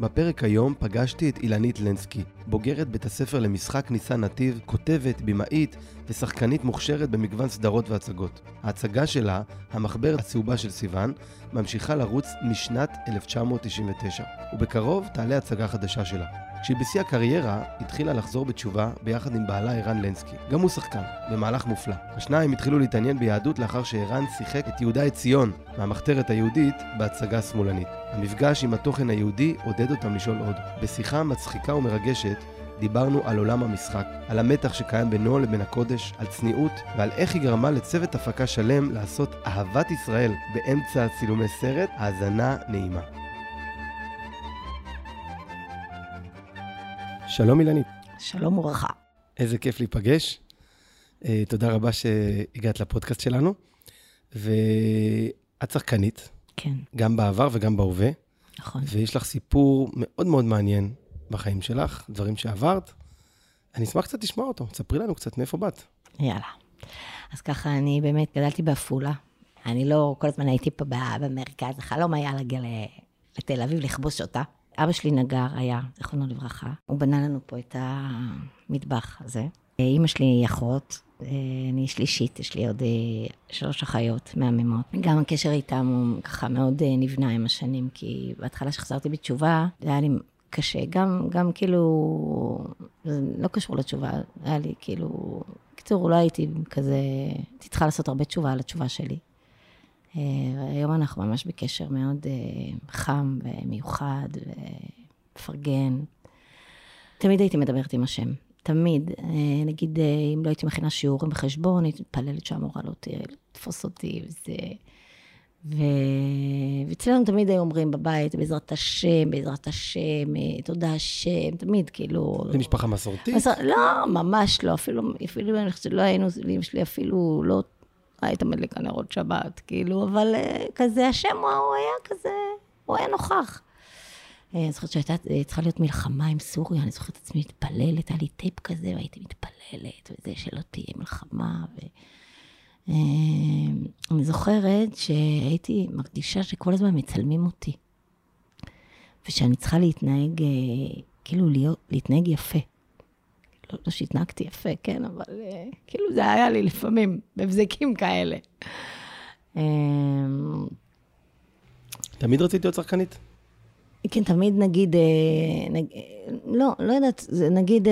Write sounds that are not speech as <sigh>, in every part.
בפרק היום פגשתי את אילנית לנסקי, בוגרת בית הספר למשחק ניסן נתיב, כותבת, במאית ושחקנית מוכשרת במגוון סדרות והצגות. ההצגה שלה, המחבר הצהובה של סיוון, ממשיכה לרוץ משנת 1999, ובקרוב תעלה הצגה חדשה שלה. כשהיא בשיא הקריירה, התחילה לחזור בתשובה ביחד עם בעלה ערן לנסקי. גם הוא שחקן, במהלך מופלא. השניים התחילו להתעניין ביהדות לאחר שערן שיחק את יהודה עציון מהמחתרת היהודית בהצגה שמאלנית. המפגש עם התוכן היהודי עודד אותם לשאול עוד. בשיחה מצחיקה ומרגשת דיברנו על עולם המשחק, על המתח שקיים בינו לבין הקודש, על צניעות ועל איך היא גרמה לצוות הפקה שלם לעשות אהבת ישראל באמצע צילומי סרט, האזנה נעימה. שלום אילנית. שלום וברכה. איזה כיף להיפגש. Uh, תודה רבה שהגעת לפודקאסט שלנו. ואת שחקנית. כן. גם בעבר וגם בהווה. נכון. ויש לך סיפור מאוד מאוד מעניין בחיים שלך, דברים שעברת. אני אשמח קצת לשמוע אותו. ספרי לנו קצת מאיפה באת. יאללה. אז ככה, אני באמת גדלתי בעפולה. אני לא, כל הזמן הייתי פה במרכז, החלום היה להגיע לתל אביב, לכבוש אותה. אבא שלי נגר היה, זיכרונו לברכה. הוא בנה לנו פה את המטבח הזה. אימא שלי היא אחות, אני שלישית, יש לי עוד שלוש אחיות מהממות. גם הקשר איתם הוא ככה מאוד נבנה עם השנים, כי בהתחלה שחזרתי בתשובה, זה היה לי קשה. גם, גם כאילו, זה לא קשור לתשובה, היה לי כאילו... בקיצור, לא הייתי כזה, הייתי צריכה לעשות הרבה תשובה על התשובה שלי. היום אנחנו ממש בקשר מאוד חם ומיוחד ומפרגן. תמיד הייתי מדברת עם השם, תמיד. נגיד, אם לא הייתי מכינה שיעורים בחשבון, הייתי מתפללת שהמורה לא תתפוס אותי, וזה... ו... ואצלנו תמיד היו אומרים בבית, בעזרת השם, בעזרת השם, תודה השם, תמיד, כאילו... זה משפחה מסורתית? מסור... לא, ממש לא, אפילו, אפילו אני חושבת שלא היינו, אמא שלי אפילו לא היית מדליקה נרות שבת, כאילו, אבל כזה, השם הוא היה כזה, הוא היה נוכח. אני זוכרת שהייתה צריכה להיות מלחמה עם סוריה, אני זוכרת את עצמי מתפללת, היה לי טייפ כזה, והייתי מתפללת, וזה שלא תהיה מלחמה. ו... אני זוכרת שהייתי מרגישה שכל הזמן מצלמים אותי, ושאני צריכה להתנהג, כאילו להיות, להתנהג יפה. לא, לא שהתנהגתי יפה, כן, אבל uh, כאילו זה היה לי לפעמים, בבזקים כאלה. Um, תמיד רצית להיות שחקנית? כן, תמיד נגיד, uh, נג... לא, לא יודעת, נגיד,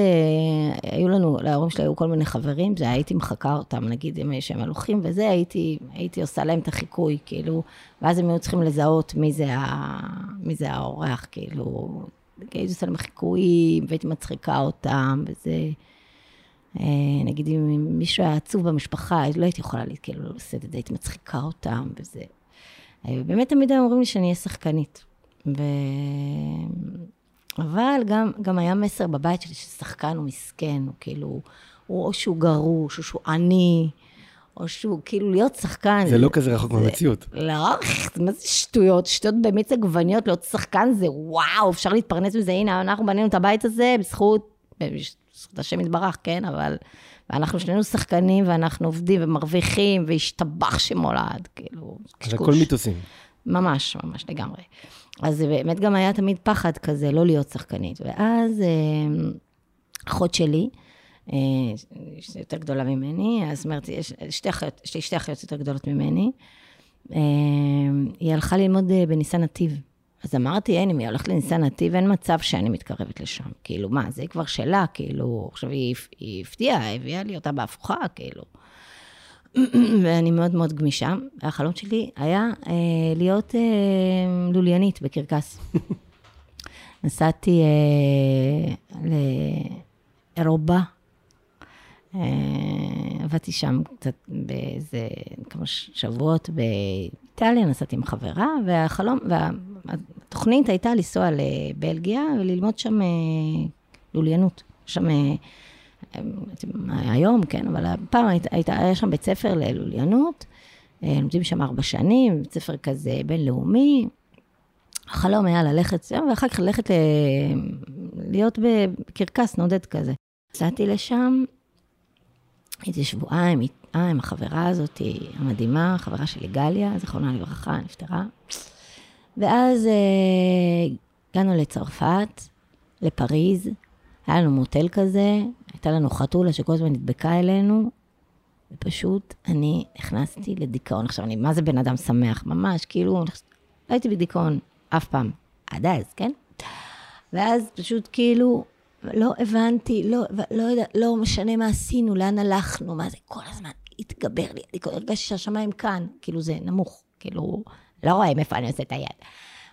היו לנו, להורים שלי היו כל מיני חברים, זה הייתי מחקה אותם, נגיד, אם שהם הלוכים וזה, הייתי, הייתי עושה להם את החיקוי, כאילו, ואז הם היו צריכים לזהות מי זה, ה... מי זה האורח, כאילו, הייתי עושה להם חיקויים, והייתי מצחיקה אותם, וזה... נגיד, אם מישהו היה עצוב במשפחה, לא הייתי יכולה כאילו לעשות את זה, הייתי מצחיקה אותם, וזה... באמת תמיד היו אומרים לי שאני אהיה שחקנית. ו... אבל גם, גם היה מסר בבית שלי ששחקן הוא מסכן, הוא כאילו, הוא או שהוא גרוש, או שהוא עני, או שהוא כאילו להיות שחקן. זה לא כזה רחוק מהמציאות. לא, מה זה שטויות? שטויות במיץ עגבניות, להיות שחקן זה וואו, אפשר להתפרנס מזה. הנה, אנחנו בנינו את הבית הזה בזכות, בזכות השם יתברך, כן? אבל, ואנחנו שנינו שחקנים, ואנחנו עובדים ומרוויחים, והשתבח שמולד, כאילו, קשקוש. זה הכל מיתוסים. ממש, ממש לגמרי. אז זה באמת גם היה תמיד פחד כזה, לא להיות שחקנית. ואז אחות שלי, יותר גדולה ממני, אז אומרת, יש, שתי אחיות, יש לי שתי אחיות יותר גדולות ממני, היא הלכה ללמוד בניסן נתיב. אז אמרתי, אין, אם היא הולכת לניסן נתיב, אין מצב שאני מתקרבת לשם. כאילו, מה, זה כבר שלה, כאילו, עכשיו היא, היא הפתיעה, הביאה לי אותה בהפוכה, כאילו. ואני מאוד מאוד גמישה. החלום שלי היה אה, להיות אה, לוליינית בקרקס. <laughs> נסעתי אה, לאירובה, אה, עבדתי שם קצת באיזה כמה שבועות באיטליה, נסעתי עם חברה, והחלום, והתוכנית הייתה לנסוע לבלגיה וללמוד שם אה, לוליינות. שם... אה, היום, כן, אבל פעם היית, היית, היה שם בית ספר ללוליינות, לומדים שם ארבע שנים, בית ספר כזה בינלאומי. החלום היה ללכת ואחר כך ללכת ל... להיות בקרקס נודד כזה. נסעתי לשם, הייתי שבועיים איתה, עם החברה הזאת המדהימה, החברה שלי גליה, זיכרונה לברכה, נפטרה. ואז הגענו לצרפת, לפריז, היה לנו מוטל כזה, הייתה לנו חתולה שכל הזמן נדבקה אלינו, ופשוט אני נכנסתי לדיכאון. עכשיו, אני, מה זה בן אדם שמח? ממש, כאילו, לא הייתי בדיכאון אף פעם, עד אז, כן? ואז פשוט כאילו, לא הבנתי, לא, לא יודע, לא משנה מה עשינו, לאן הלכנו, מה זה, כל הזמן התגבר לי, אני הרגשתי שהשמיים כאן, כאילו זה נמוך, כאילו, לא רואה מאיפה אני עושה את היד.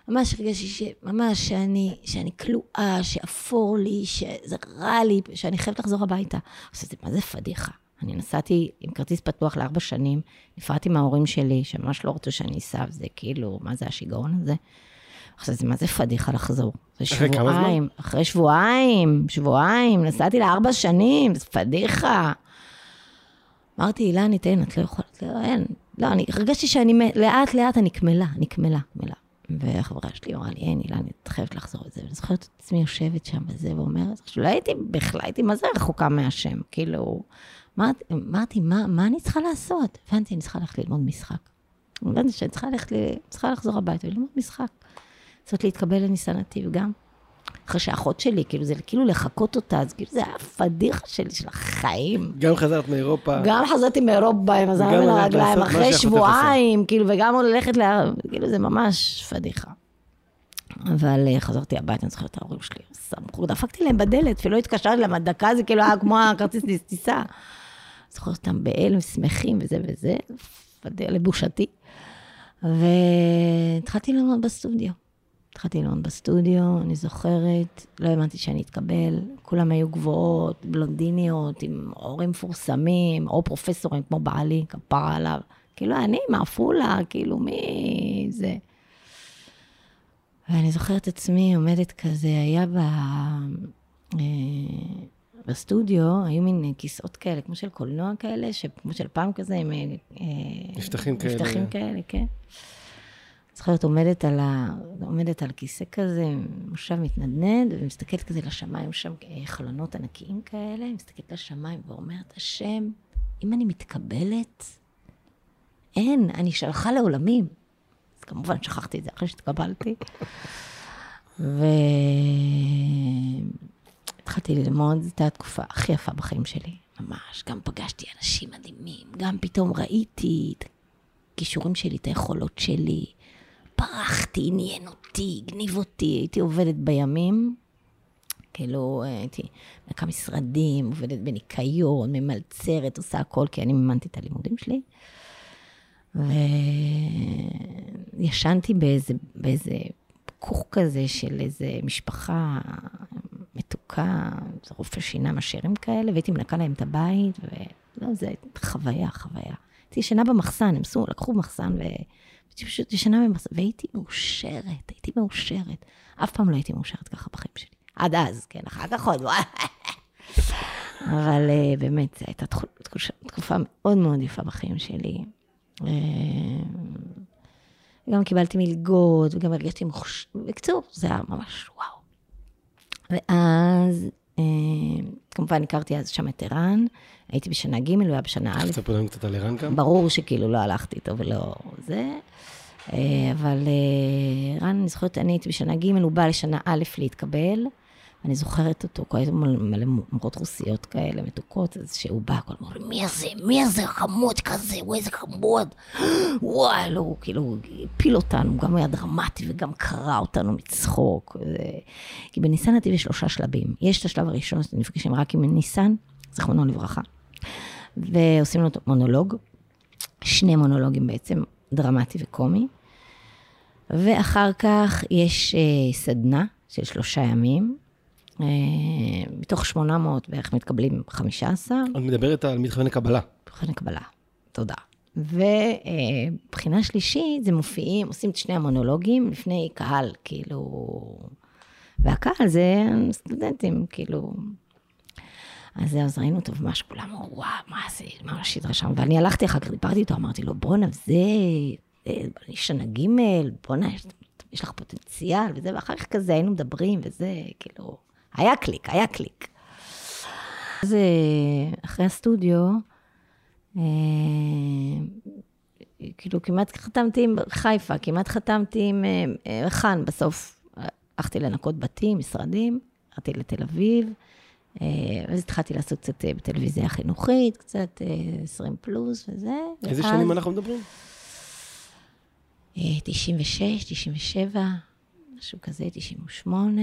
ממש הרגשתי שממש שאני, שאני כלואה, שאפור לי, שזה רע לי, שאני חייבת לחזור הביתה. עכשיו, זה מה זה פדיחה? אני נסעתי עם כרטיס פתוח לארבע שנים, נפרדתי מההורים שלי, שממש לא רצו שאני אסע, וזה כאילו, מה זה השיגעון הזה? עכשיו, זה מה זה פדיחה לחזור? זה אחרי כמה זמן? שבועיים. אחרי שבועיים, שבועיים, נסעתי לארבע שנים, זה פדיחה. אמרתי, אילן, תן, את לא יכולה, את לא, אין. לא, אני הרגשתי שאני, לאט לאט אני קמלה, אני קמלה, קמלה. והחברה שלי אמרה לי, אין, אילן, את חייבת לחזור את זה. ואני זוכרת את עצמי יושבת שם וזה, ואומרת, לא הייתי, בכלל הייתי, מה זה רחוקה מהשם? כאילו, אמרתי, מה, מה אני צריכה לעשות? הבנתי, אני צריכה ללכת ללמוד משחק. הבנתי שאני צריכה ללכת, ל- צריכה לחזור הביתה וללמוד משחק. זאת להתקבל לניסן נתיב גם. אחרי שאחות שלי, כאילו, זה כאילו לחקות אותה, אז כאילו, זה היה פדיחה שלי, של החיים. גם חזרת מאירופה. גם חזרתי מאירופה עם הזמן בין הלכת הרגליים, אחרי שבועיים, כאילו, וגם עוד ללכת ל... כאילו, זה ממש פדיחה. אבל אה, חזרתי הביתה, אני זוכרת את ההורים שלי, סמכו, דפקתי להם בדלת, אפילו התקשרתי להם, הדקה זה כאילו היה כמו הכרטיס טיסה. זוכרת אותם בהלם, שמחים וזה וזה, לבושתי. והתחלתי ללמוד בסטודיו. התחלתי ללמוד בסטודיו, אני זוכרת, לא האמנתי שאני אתקבל, כולם היו גבוהות, בלונדיניות, עם הורים מפורסמים, או פרופסורים כמו בעלי, כפרה עליו. כאילו, אני מעפולה, כאילו, מי זה? ואני זוכרת את עצמי עומדת כזה, היה ב... אה, בסטודיו, היו מין כיסאות כאלה, כמו של קולנוע כאלה, כמו של פעם כזה, עם... אה, נפתחים כאלה. נפתחים כאלה, כן. זוכרת, עומדת על, ה... עומדת על כיסא כזה, מושב מתנדנד, ומסתכלת כזה לשמיים, שם אה, חלונות ענקיים כאלה, מסתכלת לשמיים ואומרת, השם, אם אני מתקבלת, אין, אני שלחה לעולמים. אז כמובן שכחתי את זה אחרי שהתקבלתי. והתחלתי ללמוד, זו הייתה התקופה הכי יפה בחיים שלי, ממש. גם פגשתי אנשים מדהימים, גם פתאום ראיתי את הכישורים שלי, את היכולות שלי. פרחתי, עניין אותי, הגניב אותי, הייתי עובדת בימים. כאילו, הייתי מנקה משרדים, עובדת בניקיון, ממלצרת, עושה הכל, כי אני מימנתי את הלימודים שלי. וישנתי באיזה, באיזה כוך כזה של איזה משפחה מתוקה, זה רופא שיניים עשירים כאלה, והייתי מנקה להם את הבית, ולא, זה חוויה, חוויה. הייתי ישנה במחסן, הם עשו, לקחו מחסן, והייתי פשוט ישנה במחסן, והייתי מאושרת, הייתי מאושרת. אף פעם לא הייתי מאושרת ככה בחיים שלי. עד אז, כן, אחר כך עוד, <laughs> אבל uh, באמת, זו הייתה תקופה, מאוד מאוד יפה בחיים שלי. Uh, גם קיבלתי מלגות, וגם הרגשתי מחוש... בקיצור, זה היה ממש וואו. ואז, uh, כמובן, הכרתי אז שם את ערן, הייתי בשנה ג', הוא היה בשנה א'. תספר לנו קצת על ערן גם. ברור שכאילו לא הלכתי איתו ולא זה. אבל רן, אני זוכרת, אני הייתי בשנה ג', הוא בא לשנה א' להתקבל. אני זוכרת אותו, כל הזמן מלא מורות רוסיות כאלה, מתוקות, אז שהוא בא, כל הזמן, מי זה, מי זה חמוד כזה, וואי, איזה חמוד. <gasps> וואי, לא, הוא כאילו הפיל אותנו, גם היה דרמטי וגם קרע אותנו מצחוק. כי בניסן נתיב יש שלושה שלבים. יש את השלב הראשון, שאתם נפגשים רק עם ניסן, זכרונו לברכה, ועושים לו מונולוג, שני מונולוגים בעצם, דרמטי וקומי. ואחר כך יש uh, סדנה של שלושה ימים, Uh, מתוך 800 בערך מתקבלים 15. את מדברת על מתכוון לקבלה. מתכוון לקבלה, תודה. ובחינה uh, שלישית, זה מופיעים, עושים את שני המונולוגים לפני קהל, כאילו... והקהל זה סטודנטים, כאילו... אז זהו, אז ראינו אותו, ממש כולם אמרו, וואו, מה זה, ממש התרשם. ואני הלכתי אחר כך, דיברתי איתו, אמרתי לו, בואנה, זה, אני שנה ג', בואנה, יש, לך פוטנציאל וזה, ואחר כך כזה היינו מדברים וזה, כאילו... היה קליק, היה קליק. אז אחרי הסטודיו, אה, כאילו כמעט חתמתי עם חיפה, כמעט חתמתי עם אה, חאן בסוף. הלכתי לנקות בתים, משרדים, הלכתי לתל אביב, אה, אז התחלתי לעשות קצת אה, בטלוויזיה חינוכית, קצת 20 פלוס וזה. איזה ואז- שנים אנחנו מדברים? אה, 96, 97, משהו כזה, 98,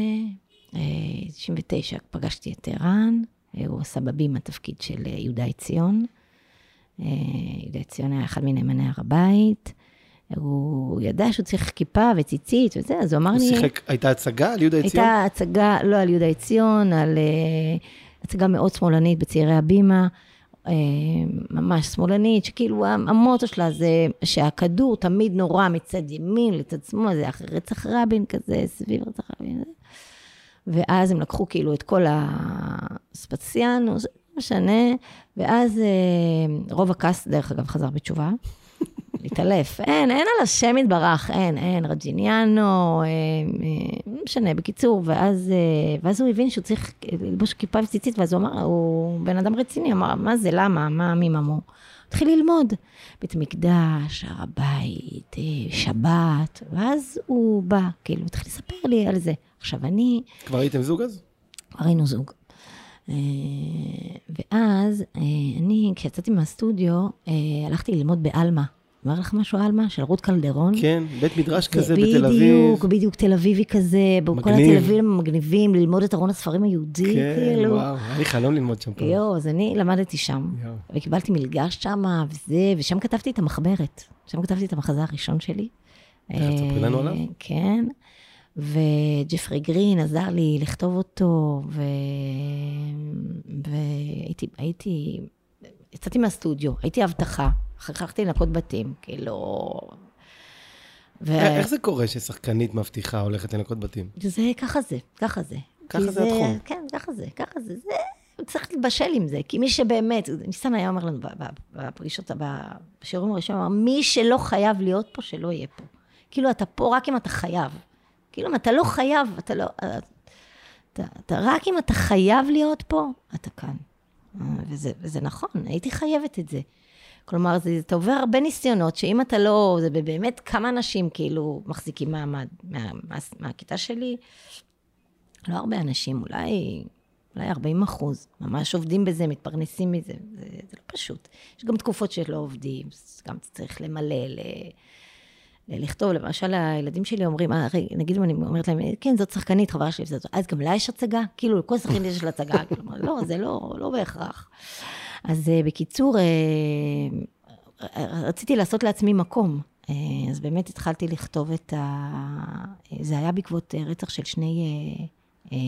אה, 99 פגשתי את ערן, אה, הוא עשה בבימה תפקיד של אה, יהודה עציון. אה, יהודה עציון היה אחד מנאמני הר הבית. הוא ידע שהוא צריך כיפה וציצית וזה, אז הוא אמר הוא לי... שיחק, הייתה הצגה על יהודה עציון? הייתה הצגה, לא על יהודה עציון, על uh, הצגה מאוד שמאלנית בצעירי הבימה, uh, ממש שמאלנית, שכאילו המוטו שלה זה שהכדור תמיד נורא מצד ימין לצד שמאל, זה אחרי רצח רבין כזה, סביב רצח רבין. ואז הם לקחו כאילו את כל הספציאנוס, לא משנה, ואז uh, רוב הכעס, דרך אגב, חזר בתשובה. להתעלף. אין, אין על השם יתברך, אין, אין, רג'יניאנו, אה, אה, לא משנה, בקיצור, ואז, אה, ואז הוא הבין שהוא צריך ללבוש כיפה וציצית, ואז הוא אמר, הוא בן אדם רציני, אמר, מה זה, למה, מה, מי ממו? התחיל ללמוד, בית מקדש, הר הבית, שבת, ואז הוא בא, כאילו, התחיל לספר לי על זה. עכשיו, אני, כבר הייתם זוג אז? כבר היינו זוג. ואז אני, כשיצאתי מהסטודיו, הלכתי ללמוד בעלמה. אומר לך משהו עלמה? של רות קלדרון? כן, בית מדרש זה כזה בתל אביב. בדיוק, בדיוק, תל אביבי כזה, כל מגניב. התל אביבים המגניבים, ללמוד את ארון הספרים היהודי, כן, כאילו. וואו, היה לי חלום ללמוד שם פעם. יואו, אז אני למדתי שם, יואו. וקיבלתי מלגה שם, וזה, ושם כתבתי את המחברת. שם כתבתי את המחזה הראשון שלי. איך, תספרי לנו עליו? כן. וג'פרי גרין עזר לי לכתוב אותו, ו... והייתי, הייתי, יצאתי מהסטודיו, הייתי אבטחה, אחר כך הלכתי לנקות בתים, כאילו... ו... אה, איך זה קורה ששחקנית מבטיחה הולכת לנקות בתים? זה, ככה זה, ככה זה. ככה זה התחום. כן, ככה זה, ככה זה. זה, צריך להתבשל עם זה, כי מי שבאמת, ניסן היה אומר לנו בפגישות, בשיעורים הראשונים, אמר, מי שלא חייב להיות פה, שלא יהיה פה. כאילו, אתה פה רק אם אתה חייב. כאילו, אם אתה לא חייב, אתה לא... אתה, אתה רק אם אתה חייב להיות פה, אתה כאן. אה, וזה, וזה נכון, הייתי חייבת את זה. כלומר, זה, אתה עובר הרבה ניסיונות, שאם אתה לא, זה באמת כמה אנשים כאילו מחזיקים מעמד מה, מה, מהכיתה שלי, לא הרבה אנשים, אולי, אולי 40 אחוז, ממש עובדים בזה, מתפרנסים מזה, זה, זה לא פשוט. יש גם תקופות שלא עובדים, גם צריך למלא, ל... לכתוב, למשל הילדים שלי אומרים, אה, נגיד אם אני אומרת להם, כן, זאת שחקנית, חברה שלי, וזאת, אז גם לה יש הצגה? כאילו, לכל שחקנית יש לה הצגה, <laughs> כאילו, לא, זה לא, לא בהכרח. אז אה, בקיצור, אה, רציתי לעשות לעצמי מקום. אה, אז באמת התחלתי לכתוב את ה... זה היה בעקבות אה, רצח של שני אה, אה,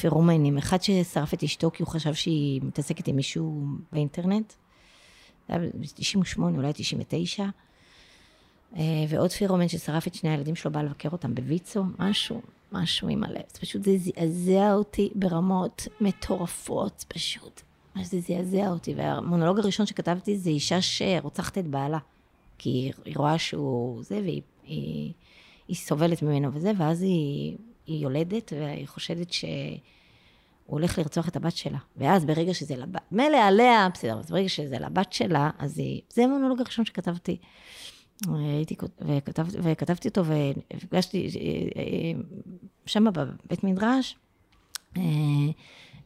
פירומנים. אחד ששרף את אשתו כי הוא חשב שהיא מתעסקת עם מישהו באינטרנט. זה היה ב-98, אולי 99. אה, ועוד פירומן ששרף את שני הילדים שלו, בא לבקר אותם בוויצו, משהו, משהו עם הלב. פשוט זה זעזע אותי ברמות מטורפות, פשוט. ממש זה זעזע אותי. והמונולוג הראשון שכתבתי זה אישה שרוצחת את בעלה. כי היא- רואה שהוא זה, והיא היא, היא סובלת ממנו וזה, ואז היא, היא יולדת, והיא חושדת שהוא הולך לרצוח את הבת שלה. ואז ברגע שזה לבת, מילא עליה, בסדר, אז ברגע שזה לבת שלה, אז היא, זה המונולוג הראשון שכתבתי. הייתי, כות- וכתב, וכתבתי אותו, ונפגשתי אה, אה, שם בבית מדרש.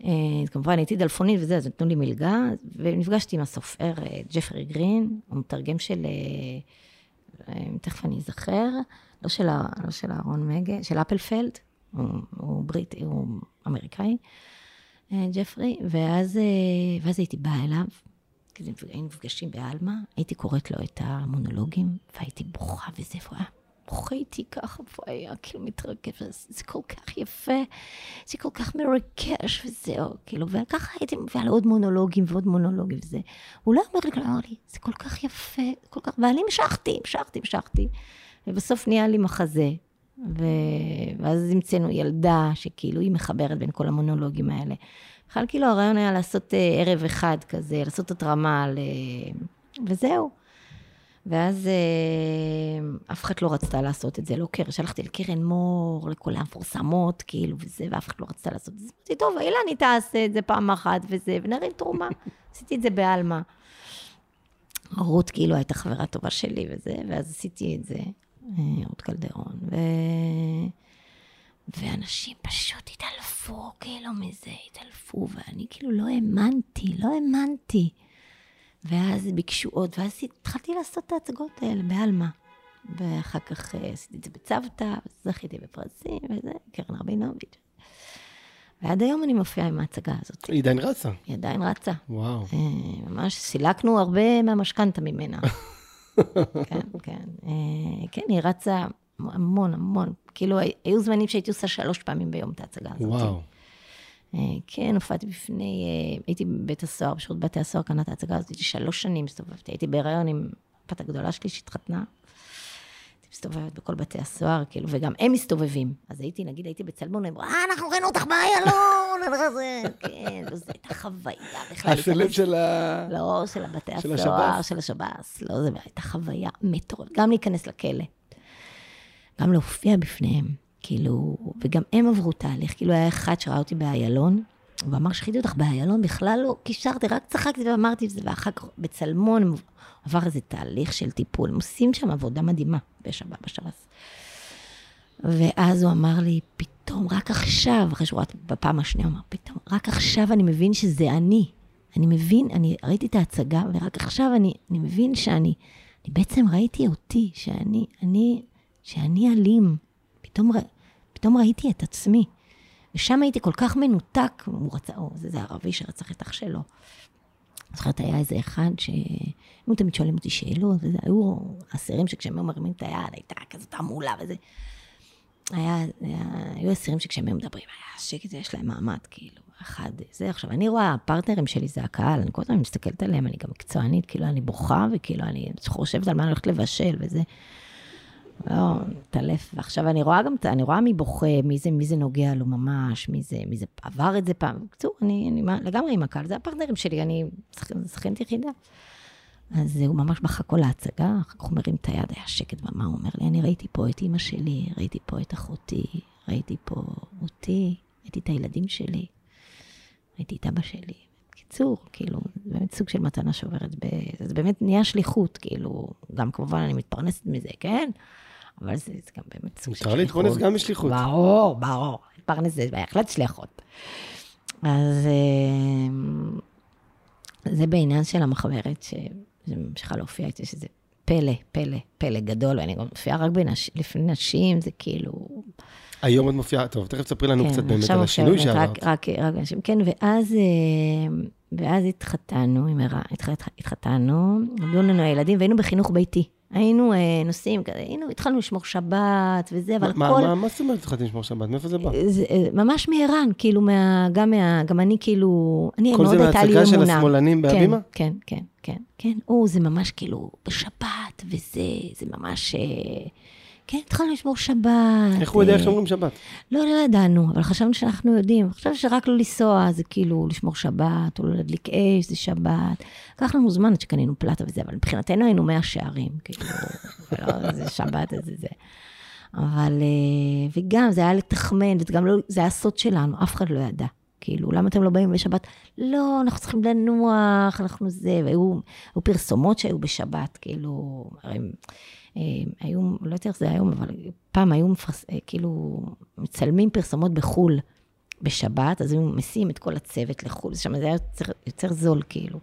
אה, כמובן הייתי דלפונית וזה, אז נתנו לי מלגה, ונפגשתי עם הסופר אה, ג'פרי גרין, הוא מתרגם של, אה, תכף אני אזכר, לא של, לא של אהרון מגה, של אפלפלד, הוא, הוא בריטי, הוא אמריקאי, ג'פרי, ואז, ואז הייתי באה אליו, היינו נפגשים בעלמה, הייתי קוראת לו את המונולוגים, והייתי בוכה וזה, והוא היה איתי ככה, והוא היה כאילו מתרגש, זה כל כך יפה, זה כל כך מרגש וזהו, כאילו, וככה הייתי מביאה לו עוד מונולוגים ועוד מונולוגים וזה. הוא לא אומר לי, הוא אמר לי, זה כל כך יפה, כל כך, ואני המשכתי, המשכתי, המשכתי, ובסוף נהיה לי מחזה. ו... ואז המצאנו ילדה שכאילו היא מחברת בין כל המונולוגים האלה. בכלל כאילו הרעיון היה לעשות אה, ערב אחד כזה, לעשות התרמה ל... וזהו. ואז אה, אף אחד לא רצתה לעשות את זה, לא קרן, שלחתי לקרן מור, לכל המפורסמות, כאילו, וזה, ואף אחד לא רצתה לעשות את זה. אמרתי, טוב, אילני תעשה את זה פעם אחת וזה, ונרים תרומה. <laughs> עשיתי את זה בעלמה. רות כאילו הייתה חברה טובה שלי וזה, ואז עשיתי את זה, אה, רות קלדרון. ו... ואנשים פשוט התעלפו, כאילו, מזה, התעלפו, ואני כאילו לא האמנתי, לא האמנתי. ואז ביקשו עוד, ואז התחלתי לעשות את ההצגות האלה בעלמא. ואחר כך אה, עשיתי את זה בצוותא, זכיתי בפרסים, וזה, קרן רבינוביץ'. ועד היום אני מופיעה עם ההצגה הזאת. היא עדיין רצה. היא עדיין רצה. וואו. אה, ממש סילקנו הרבה מהמשכנתה ממנה. <laughs> כן, כן. אה, כן, היא רצה המון, המון. כאילו, היו זמנים שהייתי עושה שלוש פעמים ביום את ההצגה הזאת. וואו. אה, כן, הופעתי בפני, הייתי בבית הסוהר, בשירות בתי הסוהר, כאן את ההצגה הזאת, הייתי שלוש שנים הסתובבתי, הייתי בהיריון עם הבת הגדולה שלי שהתחתנה. מסתובבת בכל בתי הסוהר, כאילו, וגם הם מסתובבים. אז הייתי, נגיד, הייתי בצלמון, הם אמרו, אה, אנחנו ראינו אותך באיילון, כן, וזו הייתה חוויה בכלל. הסלב של ה... לא, של בתי הסוהר, של השב"ס, לא, זו הייתה חוויה מטורפת. גם להיכנס לכלא, גם להופיע בפניהם, כאילו, וגם הם עברו תהליך, כאילו, היה אחד שראה אותי באיילון, הוא אמר, שחיתי אותך באיילון, בכלל לא קישרתי, רק צחקתי ואמרתי את זה, ואחר כך בצלמון, עבר איזה תהליך של טיפול. הם עושים שם עבודה מדהימה בשבת, בשב"ס. ואז הוא אמר לי, פתאום, רק עכשיו, אחרי שהוא ראה בפעם השנייה, הוא אמר, פתאום, רק עכשיו אני מבין שזה אני. אני מבין, אני ראיתי את ההצגה, ורק עכשיו אני, אני מבין שאני, אני בעצם ראיתי אותי, שאני, אני, שאני אלים. פתאום, פתאום ראיתי את עצמי. ושם הייתי כל כך מנותק, הוא רצה, או, זה, זה ערבי שרצח את אח שלו. זוכרת, היה איזה אחד שהיו תמיד שואלים אותי שאלות, וזה, היו אסירים שכשהם היו מרימים את היד, הייתה כזאת המולה וזה. היה, היה, היו אסירים שכשהם היו מדברים, היה שקט, יש להם מעמד, כאילו, אחד, זה. עכשיו, אני רואה, הפרטנרים שלי זה הקהל, אני כל הזמן מסתכלת עליהם, אני גם מקצוענית, כאילו, אני בוכה, וכאילו, אני חושבת על מה אני הולכת לבשל וזה. לא, מתעלף. ועכשיו אני רואה גם, אני רואה מי בוכה, מי זה, מי זה נוגע לו ממש, מי זה, מי זה עבר את זה פעם. בקיצור, אני, אני לגמרי עם הקהל, זה הפרטנרים שלי, אני שחקנית יחידה. אז הוא ממש בכה כל ההצגה, אחר כך הוא מרים את היד, היה שקט במה, הוא אומר לי, אני ראיתי פה את אימא שלי, ראיתי פה את אחותי, ראיתי פה אותי, ראיתי את הילדים שלי, ראיתי את אבא שלי. בקיצור, כאילו, זה באמת סוג של מתנה שעוברת ב... זה באמת נהיה שליחות, כאילו, גם כמובן אני מתפרנסת מזה, כן? אבל זה, זה גם באמת סוג של שליחות. מותר להתפרנס גם משליחות. ברור, ברור. להתפרנס זה בהחלט שליחות. אז אה, זה בעניין של המחברת, שממשיכה להופיע איתי, שזה פלא, פלא, פלא גדול, ואני גם מופיעה רק בנש... לפני נשים, זה כאילו... היום את מופיעה, טוב, תכף תספרי לנו כן, קצת באמת על השינוי שעברת. רק, רק, רק נשים, כן, ואז, אה, ואז התחתנו, עם ערה, התחתנו, עמדו לנו הילדים, והיינו בחינוך ביתי. היינו אה, נוסעים, היינו, התחלנו לשמור שבת וזה, אבל מה, כל... מה, מה זאת אומרת התחלתי לשמור שבת? מאיפה זה בא? זה, אה, ממש מערן, כאילו, מה, גם, מה, גם אני כאילו, אני מאוד הייתה לי אמונה. כל זה מההצגה של השמאלנים כן, בהבימה? כן, כן, כן, כן. או, זה ממש כאילו בשבת, וזה, זה ממש... אה, כן, התחלנו לשמור שבת. איך הוא יודע איך שומרים שבת? לא, לא ידענו, אבל חשבנו שאנחנו יודעים. חשבנו שרק לא לנסוע זה כאילו לשמור שבת, או לא להדליק אש, זה שבת. לקח לנו זמן עד שקנינו פלטה וזה, אבל מבחינתנו היינו מאה שערים, כאילו, <laughs> לא, זה שבת, זה זה. אבל, אה, וגם, זה היה לתחמן, וגם לא, זה היה סוד שלנו, אף אחד לא ידע. כאילו, למה אתם לא באים בשבת? לא, אנחנו צריכים לנוח, אנחנו זה, והיו פרסומות שהיו בשבת, כאילו, הרי... אה, היו, לא יודעת איך זה היום, אבל פעם היו מפרס, אה, כאילו מצלמים פרסומות בחו"ל בשבת, אז היו מסיעים את כל הצוות לחו"ל, שם זה היה יותר, יותר זול, כאילו.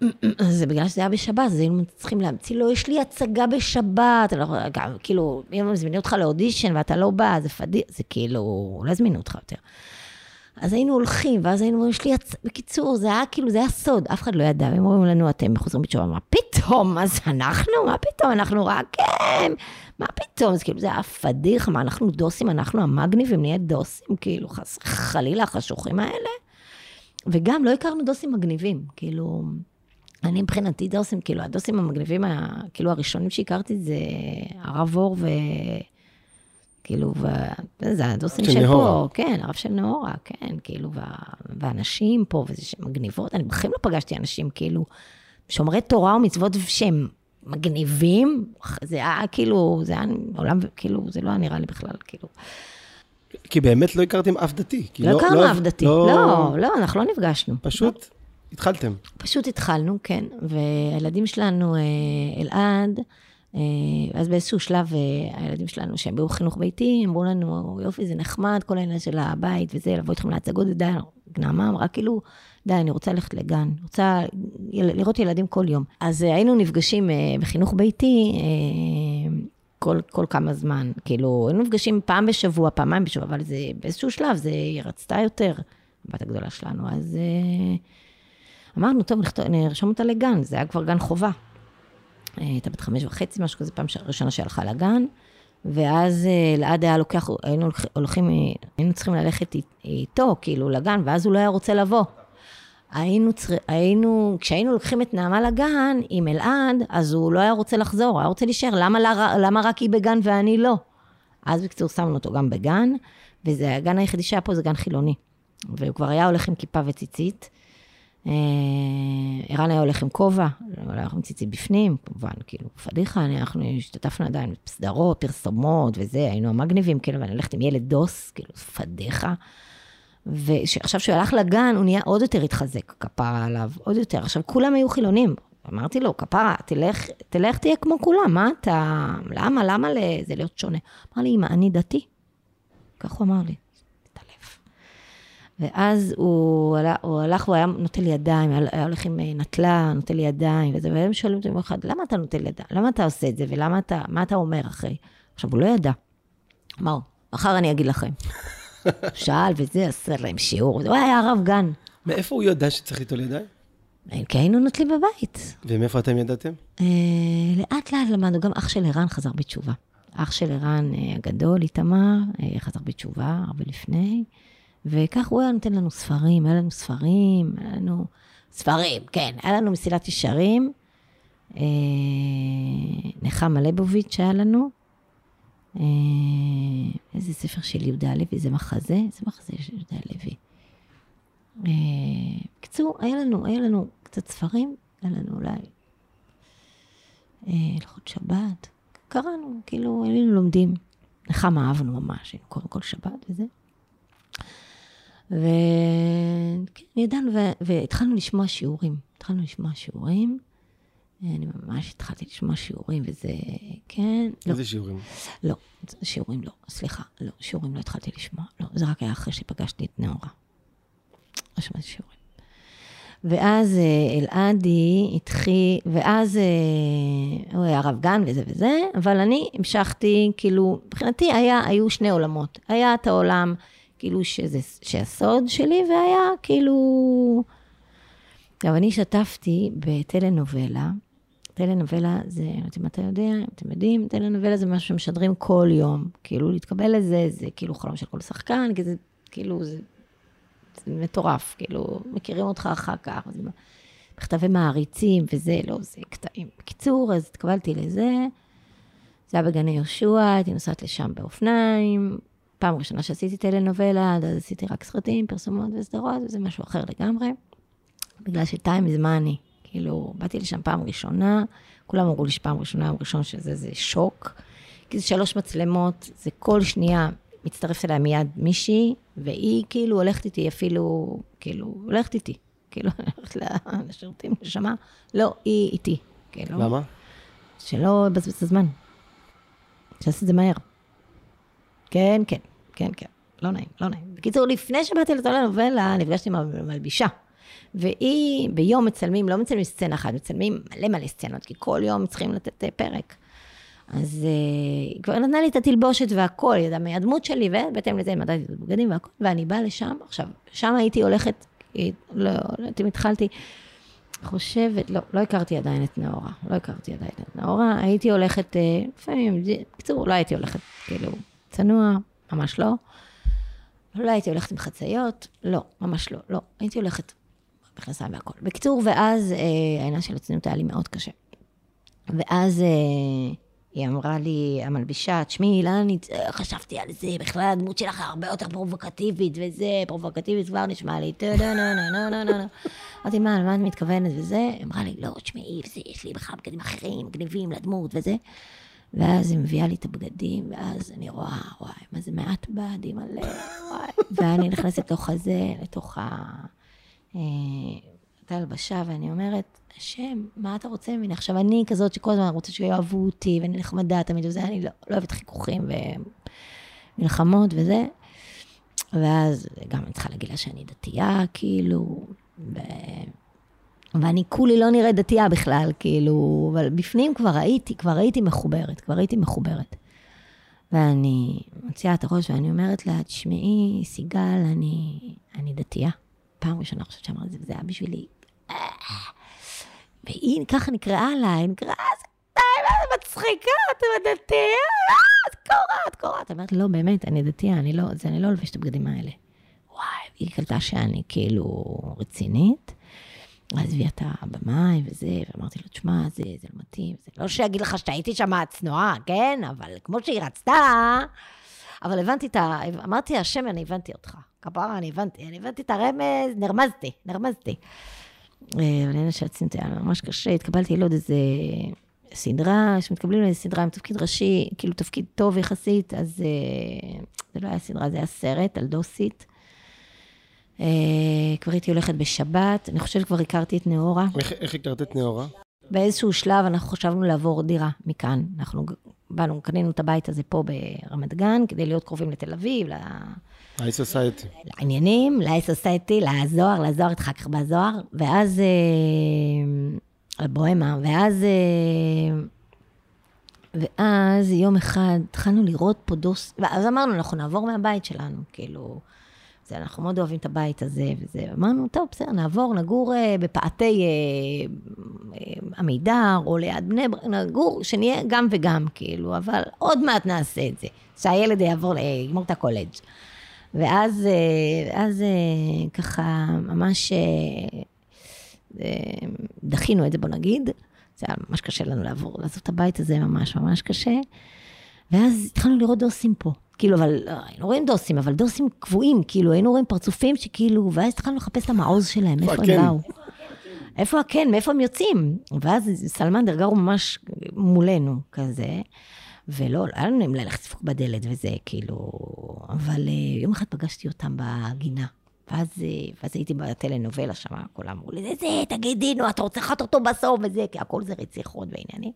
<clears throat> זה בגלל שזה היה בשבת, אז היינו צריכים להמציא לו, יש לי הצגה בשבת, לא, גם, כאילו, אם מזמינים אותך לאודישן ואתה לא בא, זה פדיח, זה כאילו, לא הזמינו אותך יותר. אז היינו הולכים, ואז היינו אומרים, יש לי הצ... בקיצור, זה היה כאילו, זה היה סוד, אף אחד לא ידע, הם אומרים לנו, אתם חוזרים בתשובה, מה פתאום, אז אנחנו, מה פתאום, אנחנו רק הם, מה פתאום, אז כאילו, זה היה פדיח, מה, אנחנו דוסים, אנחנו המגניבים, נהיה דוסים, כאילו, חס... חלילה, החשוכים האלה. וגם לא הכרנו דוסים מגניבים, כאילו, אני מבחינתי דוסים, כאילו, הדוסים המגניבים, כאילו, הראשונים שהכרתי זה הרב אור ו... כאילו, וזה הדוסים של, של פה, כן, הרב של נאורה, כן, כאילו, וה, ואנשים פה, וזה שמגניבות, אני בחיים לא פגשתי אנשים, כאילו, שומרי תורה ומצוות שהם מגניבים, זה היה כאילו, זה היה עולם, כאילו, זה לא היה נראה לי בכלל, כאילו. כי באמת לא הכרתם אף דתי. לא, לא הכרנו לא, אף דתי, לא, לא, לא, אנחנו לא נפגשנו. פשוט לא. התחלתם. פשוט התחלנו, כן, והילדים שלנו, אה, אלעד, אז באיזשהו שלב, אה, הילדים שלנו, שהם היו חינוך ביתי, אמרו לנו, יופי, זה נחמד, כל העניין של הבית וזה, לבוא איתכם להצגות, ודי, נעמה אמרה, כאילו, די, אני רוצה ללכת לגן, רוצה לראות ילדים כל יום. אז היינו נפגשים בחינוך ביתי כל, כל כמה זמן, כאילו, היינו נפגשים פעם בשבוע, פעמיים בשבוע, אבל זה, באיזשהו שלב, זה, היא רצתה יותר, הבת הגדולה שלנו, אז אמרנו, טוב, נרשום אותה לגן, זה היה כבר גן חובה. הייתה בת חמש וחצי, משהו כזה, פעם ראשונה שהלכה לגן. ואז אה, אלעד היה לוקח, היינו הולכים, היינו צריכים ללכת איתו, כאילו, לגן, ואז הוא לא היה רוצה לבוא. היינו, צר... היינו, כשהיינו לוקחים את נעמה לגן עם אלעד, אז הוא לא היה רוצה לחזור, היה רוצה להישאר, למה, למה רק היא בגן ואני לא? אז בקיצור, שמנו אותו גם בגן, וזה הגן היחידי שהיה פה, זה גן חילוני. והוא כבר היה הולך עם כיפה וציצית, אה, ערן היה הולך עם כובע, הוא הולך עם ציצית בפנים, כמובן, כאילו, פדיחה, אנחנו השתתפנו עדיין בסדרות, פרסומות וזה, היינו המגניבים, כאילו, ואני הולכת עם ילד דוס, כאילו, פדיחה. ועכשיו שהוא הלך לגן, הוא נהיה עוד יותר התחזק, כפרה עליו, עוד יותר. עכשיו, כולם היו חילונים. אמרתי לו, כפרה, תלך, תלך תהיה כמו כולם, מה אתה, למה, למה זה להיות שונה? אמר לי, אמא, אני דתי. כך הוא אמר לי. ואז הוא, הלך, הוא הלך, הוא היה נוטל ידיים, היה הולך עם אה, נטלה, נוטל ידיים וזה, והם שואלים אותי במיוחד, למה אתה נוטל ידיים? למה אתה עושה את זה? ולמה אתה, מה אתה אומר אחרי? עכשיו, הוא לא ידע. אמר, מחר אני אגיד לכם. <laughs> שאל וזה, עשה להם שיעור, הוא היה הרב גן. מאיפה הוא ידע שצריך ליטול ידיים? כי היינו נוטלים בבית. ומאיפה אתם ידעתם? אה, לאט לאט למדנו, גם אח של ערן חזר בתשובה. אח של ערן אה, הגדול, איתמר, חזר בתשובה הרבה לפני. וכך הוא היה נותן לנו ספרים, היה לנו ספרים, היה לנו... ספרים, כן, היה לנו מסילת ישרים. אה, נחמה ליבוביץ' היה לנו. אה, איזה ספר של יהודה הלוי, זה מחזה? איזה מחזה של יהודה הלוי. אה, בקיצור, היה לנו, היה לנו קצת ספרים, היה לנו אולי הלכות שבת. קראנו, כאילו, היינו לומדים. נחמה אהבנו ממש, היינו קוראים כל שבת וזה. וכן, ידענו, והתחלנו לשמוע שיעורים. התחלנו לשמוע שיעורים. אני ממש התחלתי לשמוע שיעורים, וזה, כן. לא. איזה לא. שיעורים? לא, שיעורים לא, סליחה, לא, שיעורים לא התחלתי לשמוע. לא, זה רק היה אחרי שפגשתי את נאורה. לא שמעתי שיעורים. ואז אה, אלעדי התחיל, ואז אה, הוא היה רב גן וזה וזה, אבל אני המשכתי, כאילו, מבחינתי היה, היו שני עולמות. היה את העולם כאילו שזה, שהסוד שלי, והיה כאילו... עכשיו, אני השתתפתי בטלנובלה. טלנובלה זה, אני לא יודעת אם אתה יודע, אם אתם יודעים, טלנובלה זה משהו שמשדרים כל יום. כאילו, להתקבל לזה, זה כאילו חלום של כל שחקן, כי זה כאילו, זה, זה מטורף, כאילו, מכירים אותך אחר כך, זה מכתבי מעריצים וזה, לא, זה קטעים. בקיצור, אז התקבלתי לזה, זה היה בגני יהושע, הייתי נוסעת לשם באופניים, פעם ראשונה שעשיתי טלנובלה, אז עשיתי רק סרטים, פרסומות וסדרות, וזה משהו אחר לגמרי. בגלל שטיים is money. כאילו, באתי לשם פעם ראשונה, כולם אמרו לי שפעם ראשונה, יום ראשון שזה זה שוק. כי זה שלוש מצלמות, זה כל שנייה מצטרפת אליי מיד מישהי, והיא כאילו הולכת איתי אפילו, כאילו, הולכת איתי. כאילו, <laughs> הולכת לשירותים, נשמה, לא, היא איתי. כאילו. למה? שלא אבזבז את הזמן. שעשית את זה מהר. כן, כן, כן, כן. לא נעים, לא נעים. בקיצור, לפני שבאתי לטלנובלה, נפגשתי עם המלבישה. והיא, ביום מצלמים, לא מצלמים סצנה אחת, מצלמים מלא מלא סצנות, כי כל יום צריכים לתת אה, פרק. אז אה, היא כבר נתנה לי את התלבושת והכל, היא ידעה מהדמות שלי, ובהתאם לזה מדדתי את הבגדים והכל, ואני באה לשם, עכשיו, שם הייתי הולכת, לא, לא יודעת אם התחלתי, חושבת, לא, לא הכרתי עדיין את נאורה, לא הכרתי עדיין את נאורה, הייתי הולכת, אה, לפעמים, בקיצור, לא הייתי הולכת, כאילו, צנוע, ממש לא. לא הייתי הולכת עם חצאיות, לא, ממש לא, לא. הייתי הולכת בכנסיים והכל. בקיצור, ואז אה, העניין של הצניעות היה לי מאוד קשה. ואז אה, היא אמרה לי, המלבישה, תשמעי, אילנית, חשבתי על זה, בכלל הדמות שלך הרבה יותר פרובוקטיבית, וזה, פרובוקטיבית כבר נשמע לי, טו נו נו נו נו נו נו. אמרתי, מה, למה את מתכוונת וזה? היא אמרה לי, לא, תשמעי, יש לי בכלל בגדים אחרים, גניבים לדמות וזה. ואז היא מביאה לי את הבגדים, ואז אני רואה, וואי, מה זה מעט בדים מלא, וואי. ואני נכנסת לתוך הזה, לתוך ה... אה, בחדר הלבשה, ואני אומרת, השם, מה אתה רוצה ממני? עכשיו, אני כזאת שכל הזמן רוצה שיאהבו אותי, ואני נחמדה תמיד, וזה, אני לא, לא אוהבת חיכוכים ומלחמות וזה. ואז גם אני צריכה להגיד לה שאני דתייה, כאילו, ו... ואני כולי לא נראית דתייה בכלל, כאילו, אבל בפנים כבר הייתי, כבר הייתי מחוברת, כבר הייתי מחוברת. ואני מוציאה את הראש ואני אומרת לה, תשמעי, סיגל, אני, אני דתייה. פעם ראשונה חושבת שאמרתי את זה, וזה היה בשבילי... והיא ככה נקראה לה, היא נקראה, זה מצחיקה, את דתייה, את קורעת, קורעת. אמרת, לא, באמת, אני דתייה, אני לא, זה, אני לא לובשת את הבגדים האלה. וואי, היא קלטה שאני כאילו רצינית. אז הביאה את הבמאי וזה, ואמרתי לו, תשמע, זה, זה לא מתאים, זה לא שיגיד לך שהייתי שם צנועה, כן? אבל כמו שהיא רצתה, אבל הבנתי את ה... אמרתי, השם, אני הבנתי אותך. כפרה, אני הבנתי, אני הבנתי את הרמז, נרמזתי, נרמזתי. אין שרציתי, זה היה ממש קשה, התקבלתי לעוד איזה סדרה, שמתקבלים לאיזה סדרה עם תפקיד ראשי, כאילו תפקיד טוב יחסית, אז אה, זה לא היה סדרה, זה היה סרט על דוסית. אה, כבר הייתי הולכת בשבת, אני חושבת שכבר הכרתי את נאורה. איך, איך הכרת את נאורה? באיזשהו שלב אנחנו חשבנו לעבור דירה מכאן. אנחנו באנו, קנינו את הבית הזה פה ברמת גן, כדי להיות קרובים לתל אביב, ל... היי סוסייטי. לעניינים, להי סוסייטי, לזוהר, לזוהר, אחר כך בזוהר, ואז... לבוהמה, ואז... ואז יום אחד התחלנו לראות פה דוס... ואז אמרנו, אנחנו נעבור מהבית שלנו, כאילו... זה, אנחנו מאוד אוהבים את הבית הזה וזה. אמרנו, טוב, בסדר, נעבור, נגור uh, בפאתי uh, uh, עמידר, או ליד בני ברק, נגור, שנהיה גם וגם, כאילו, אבל עוד מעט נעשה את זה, שהילד יעבור, יגמור את הקולג'. ואז uh, אז, uh, ככה, ממש uh, uh, דחינו את זה, בוא נגיד. זה היה ממש קשה לנו לעבור, לעזוב את הבית הזה, ממש ממש קשה. ואז התחלנו לראות דוסים פה. כאילו, אבל, לא, היינו רואים דוסים, אבל דוסים קבועים, כאילו, היינו רואים פרצופים שכאילו, ואז התחלנו לחפש את המעוז שלהם, איפה הם באו. איפה הכן, מאיפה הם יוצאים? ואז סלמנדר גרו ממש מולנו, כזה, ולא, לא היה לנו ללכת לדפוק בדלת וזה, כאילו, אבל אה, יום אחד פגשתי אותם בגינה. ואז, אה, ואז הייתי בטלנובלה שם, כולם אמרו לי, זה, תגידי, נו, את רוצה לחת אותו בסוף וזה, כי הכל זה רציחות ועניינים.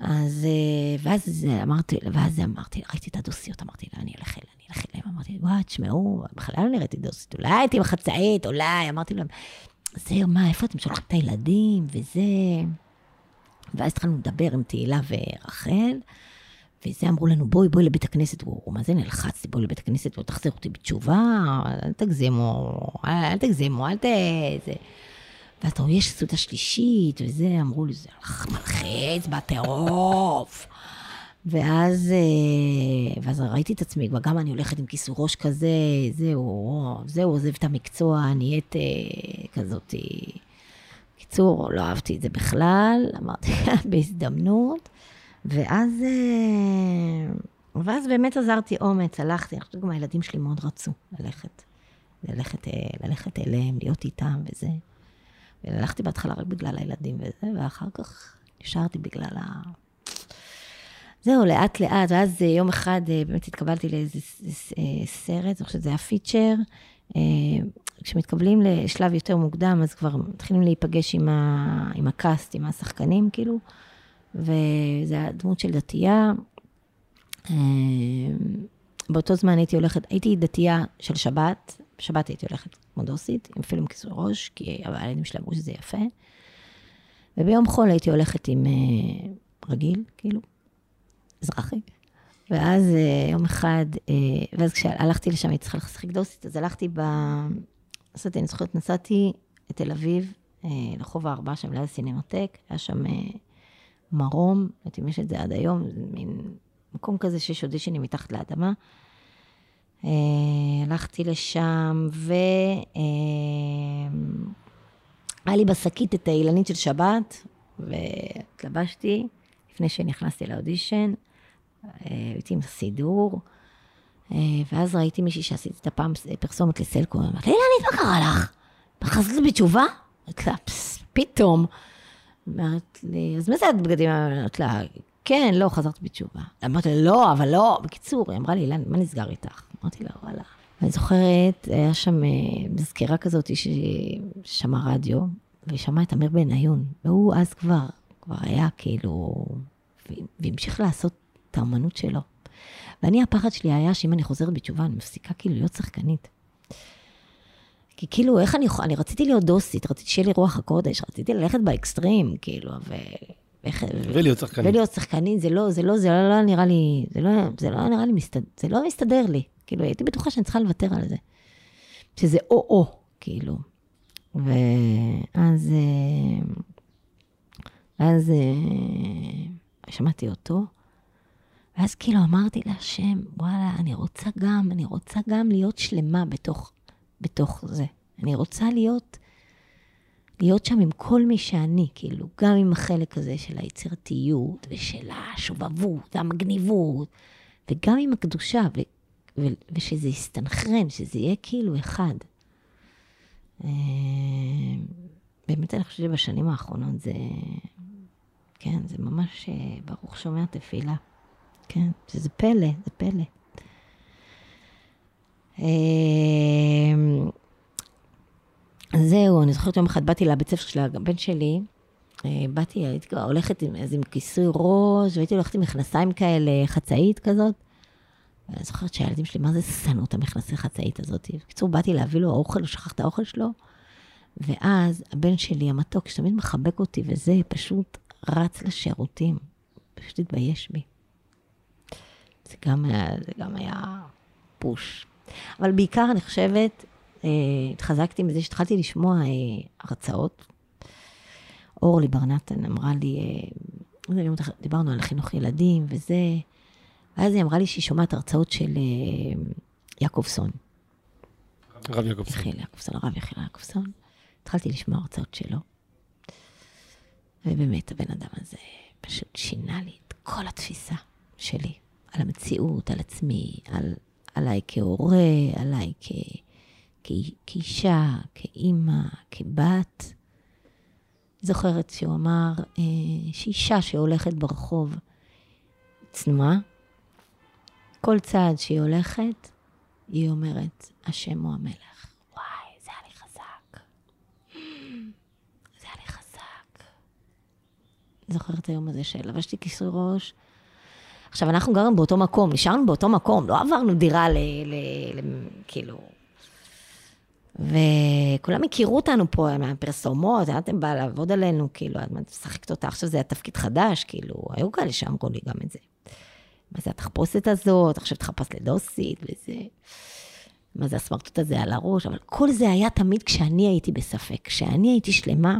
אז, אה, ואז אמרתי, ואז אמרתי, ראיתי את הדוסיות, אמרתי לה, אני אלך אליהם, אני אלך אליהם, אמרתי, וואי, תשמעו, בכלל לא נראיתי דוסית, אולי הייתי בחצאית, אולי, אמרתי להם, זהו, מה, איפה אתם שולחים את הילדים, וזה... ואז התחלנו לדבר עם תהילה ורחל, וזה אמרו לנו, בואי, בואי לבית הכנסת. הוא, מה זה נלחצתי, בואי לבית הכנסת, בואי תחזיר אותי בתשובה, אל תגזימו, אל תגזימו, אל ת... זה. ואתה רואה, יש סעודה שלישית, וזה, אמרו לי, זה מלחיץ בטירוף. ואז, אה, ואז ראיתי את עצמי, וגם אני הולכת עם כיסור ראש כזה, זהו, זהו, עוזב את המקצוע, נהיית אה, כזאת. קיצור, לא אהבתי את זה בכלל, אמרתי, בהזדמנות. ואז, אה, ואז באמת עזרתי אומץ, הלכתי, אני חושבת שגם הילדים שלי מאוד רצו ללכת, ללכת, ללכת אליהם, להיות איתם וזה. והלכתי בהתחלה רק בגלל הילדים וזה, ואחר כך נשארתי בגלל ה... זהו, לאט לאט, ואז יום אחד אה, באמת התקבלתי לאיזה אה, סרט, אני חושבת שזה היה פיצ'ר. אה, כשמתקבלים לשלב יותר מוקדם, אז כבר מתחילים להיפגש עם, ה, עם הקאסט, עם השחקנים, כאילו, וזו היה דמות של דתייה. באותו זמן הייתי הולכת, הייתי דתייה של שבת, בשבת הייתי הולכת כמו דוסית, עם פילם כיסוי ראש, כי הילדים שלי אמרו שזה יפה. וביום חול הייתי הולכת עם uh, רגיל, כאילו, אזרחי. ואז uh, יום אחד, uh, ואז כשהלכתי לשם, הייתי צריכה לשחק דוסית, אז הלכתי ב... נסעתי, אני זוכרת, נסעתי לתל אביב, לחוב הארבע, שם ליד הסינמטק, היה שם מרום, לא יודעת אם יש את זה עד היום, מין מקום כזה שיש אודישנים מתחת לאדמה. Uh, הלכתי לשם, והיה uh, לי בשקית את האילנית של שבת, והתלבשתי לפני שנכנסתי לאודישן, uh, הייתי עם סידור, ואז ראיתי מישהי שעשיתי את הפעם פרסומת לסלקו, אמרתי, אילנית, מה קרה לך? חזרת בתשובה? אמרתי לה, פתאום. אמרת לי, אז מה זה הבגדים? אמרת לה, כן, לא, חזרתי בתשובה. אמרתי לה, לא, אבל לא. בקיצור, היא אמרה לי, אילן, מה נסגר איתך? אמרתי לה, וואלה, ואני זוכרת, היה שם אה, מזכירה כזאת ששמעה רדיו, והיא שמעה את אמיר בניון, והוא אז כבר, כבר היה כאילו, והמשיך לעשות את האומנות שלו. ואני, הפחד שלי היה שאם אני חוזרת בתשובה, אני מפסיקה כאילו להיות שחקנית. כי כאילו, איך אני יכולה, אני רציתי להיות דוסית, רציתי שיהיה לי רוח הקודש, רציתי ללכת באקסטרים, כאילו, ו... ולהיות שחקנית. ולהיות שחקנית, זה לא, זה לא, זה לא, לא נראה לי, זה לא, זה לא נראה לי מסתדר, זה לא מסתדר לי. כאילו, הייתי בטוחה שאני צריכה לוותר על זה. שזה או-או, כאילו. ואז, אה, אז אה, שמעתי אותו, ואז כאילו אמרתי להשם, וואלה, אני רוצה גם, אני רוצה גם להיות שלמה בתוך, בתוך זה. אני רוצה להיות, להיות שם עם כל מי שאני, כאילו, גם עם החלק הזה של היצירתיות ושל השובבות, המגניבות, וגם עם הקדושה, ו, ושזה יסתנכרן, שזה יהיה כאילו אחד. אה, באמת, אני חושבת שבשנים האחרונות זה, כן, זה ממש אה, ברוך שומע תפילה. כן, שזה פלא, זה פלא. אמ, זהו, אני זוכרת יום אחד באתי לבית ספר של הבן שלי, אה, באתי, הייתי הולכת עם איזה כיסוי ראש, והייתי הולכת עם מכנסיים כאלה, חצאית כזאת. ואני זוכרת שהילדים שלי, מה זה שנאו את המכנסי חצאית הזאת? בקיצור, באתי להביא לו אוכל, הוא שכח את האוכל שלו, ואז הבן שלי, המתוק, שתמיד מחבק אותי וזה, פשוט רץ לשירותים. פשוט התבייש בי. זה גם היה, זה גם היה פוש. אבל בעיקר, אני חושבת, אה, התחזקתי מזה שהתחלתי לשמוע אה, הרצאות. אורלי ברנתן אמרה לי, אה, דיברנו על חינוך ילדים וזה, ואז היא אמרה לי שהיא שומעת הרצאות של יעקובסון. הרב יעקובסון. יעקובסון, הרב יחיל יעקובסון. התחלתי לשמוע הרצאות שלו. ובאמת, הבן אדם הזה פשוט שינה לי את כל התפיסה שלי. על המציאות, על עצמי, על, עליי כהורה, עליי כ, כ, כאישה, כאימא, כבת. זוכרת שהוא אמר אה, שאישה שהולכת ברחוב צנועה, כל צעד שהיא הולכת, היא אומרת, השם הוא המלך. וואי, זה היה לי חזק. זה היה לי חזק. זוכרת היום הזה שלבשתי כיסוי ראש, עכשיו, אנחנו גרנו באותו מקום, נשארנו באותו מקום, לא עברנו דירה ל... ל, ל כאילו... וכולם הכירו אותנו פה מהפרסומות, אתם באה לעבוד עלינו, כאילו, את משחקת אותה, עכשיו זה התפקיד חדש, כאילו, היו כאלה שאמרו לי גם את זה. מה זה התחפושת הזאת, עכשיו תחפש לדוסית וזה. מה זה הסמרטוט הזה על הראש, אבל כל זה היה תמיד כשאני הייתי בספק. כשאני הייתי שלמה,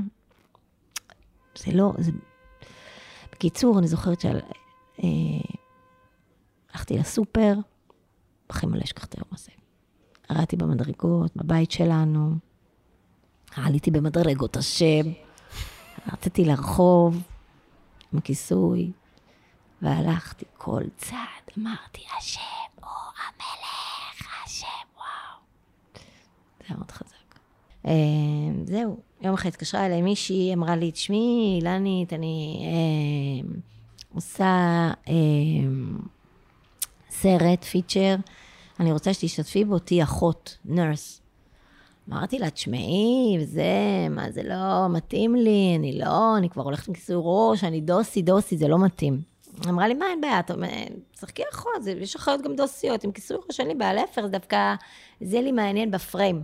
זה לא, זה... בקיצור, אני זוכרת שעל... אה, לסופר, הכי מלא אשכח את היום הזה. ירדתי במדרגות, בבית שלנו, עליתי במדרגות השם, יצאתי לרחוב עם הכיסוי, והלכתי כל צעד, אמרתי, השם הוא המלך, השם, וואו. זה היה מאוד חזק. אה, זהו, יום אחד התקשרה אליי מישהי, אמרה לי, תשמעי, אילנית, אני אה, עושה... אה, סרט, פיצ'ר, אני רוצה שתשתתפי בו, תהיי אחות, נרס. אמרתי לה, תשמעי, וזה, מה זה לא מתאים לי, אני לא, אני כבר הולכת עם כיסוי ראש, אני דוסי, דוסי, זה לא מתאים. אמרה לי, מה, אין בעיה, אתה אומר, תשחקי אחות, יש אחיות גם דוסיות, עם כיסוי ראש אין לי בעיה, להפך, דווקא, זה לי מעניין בפריים.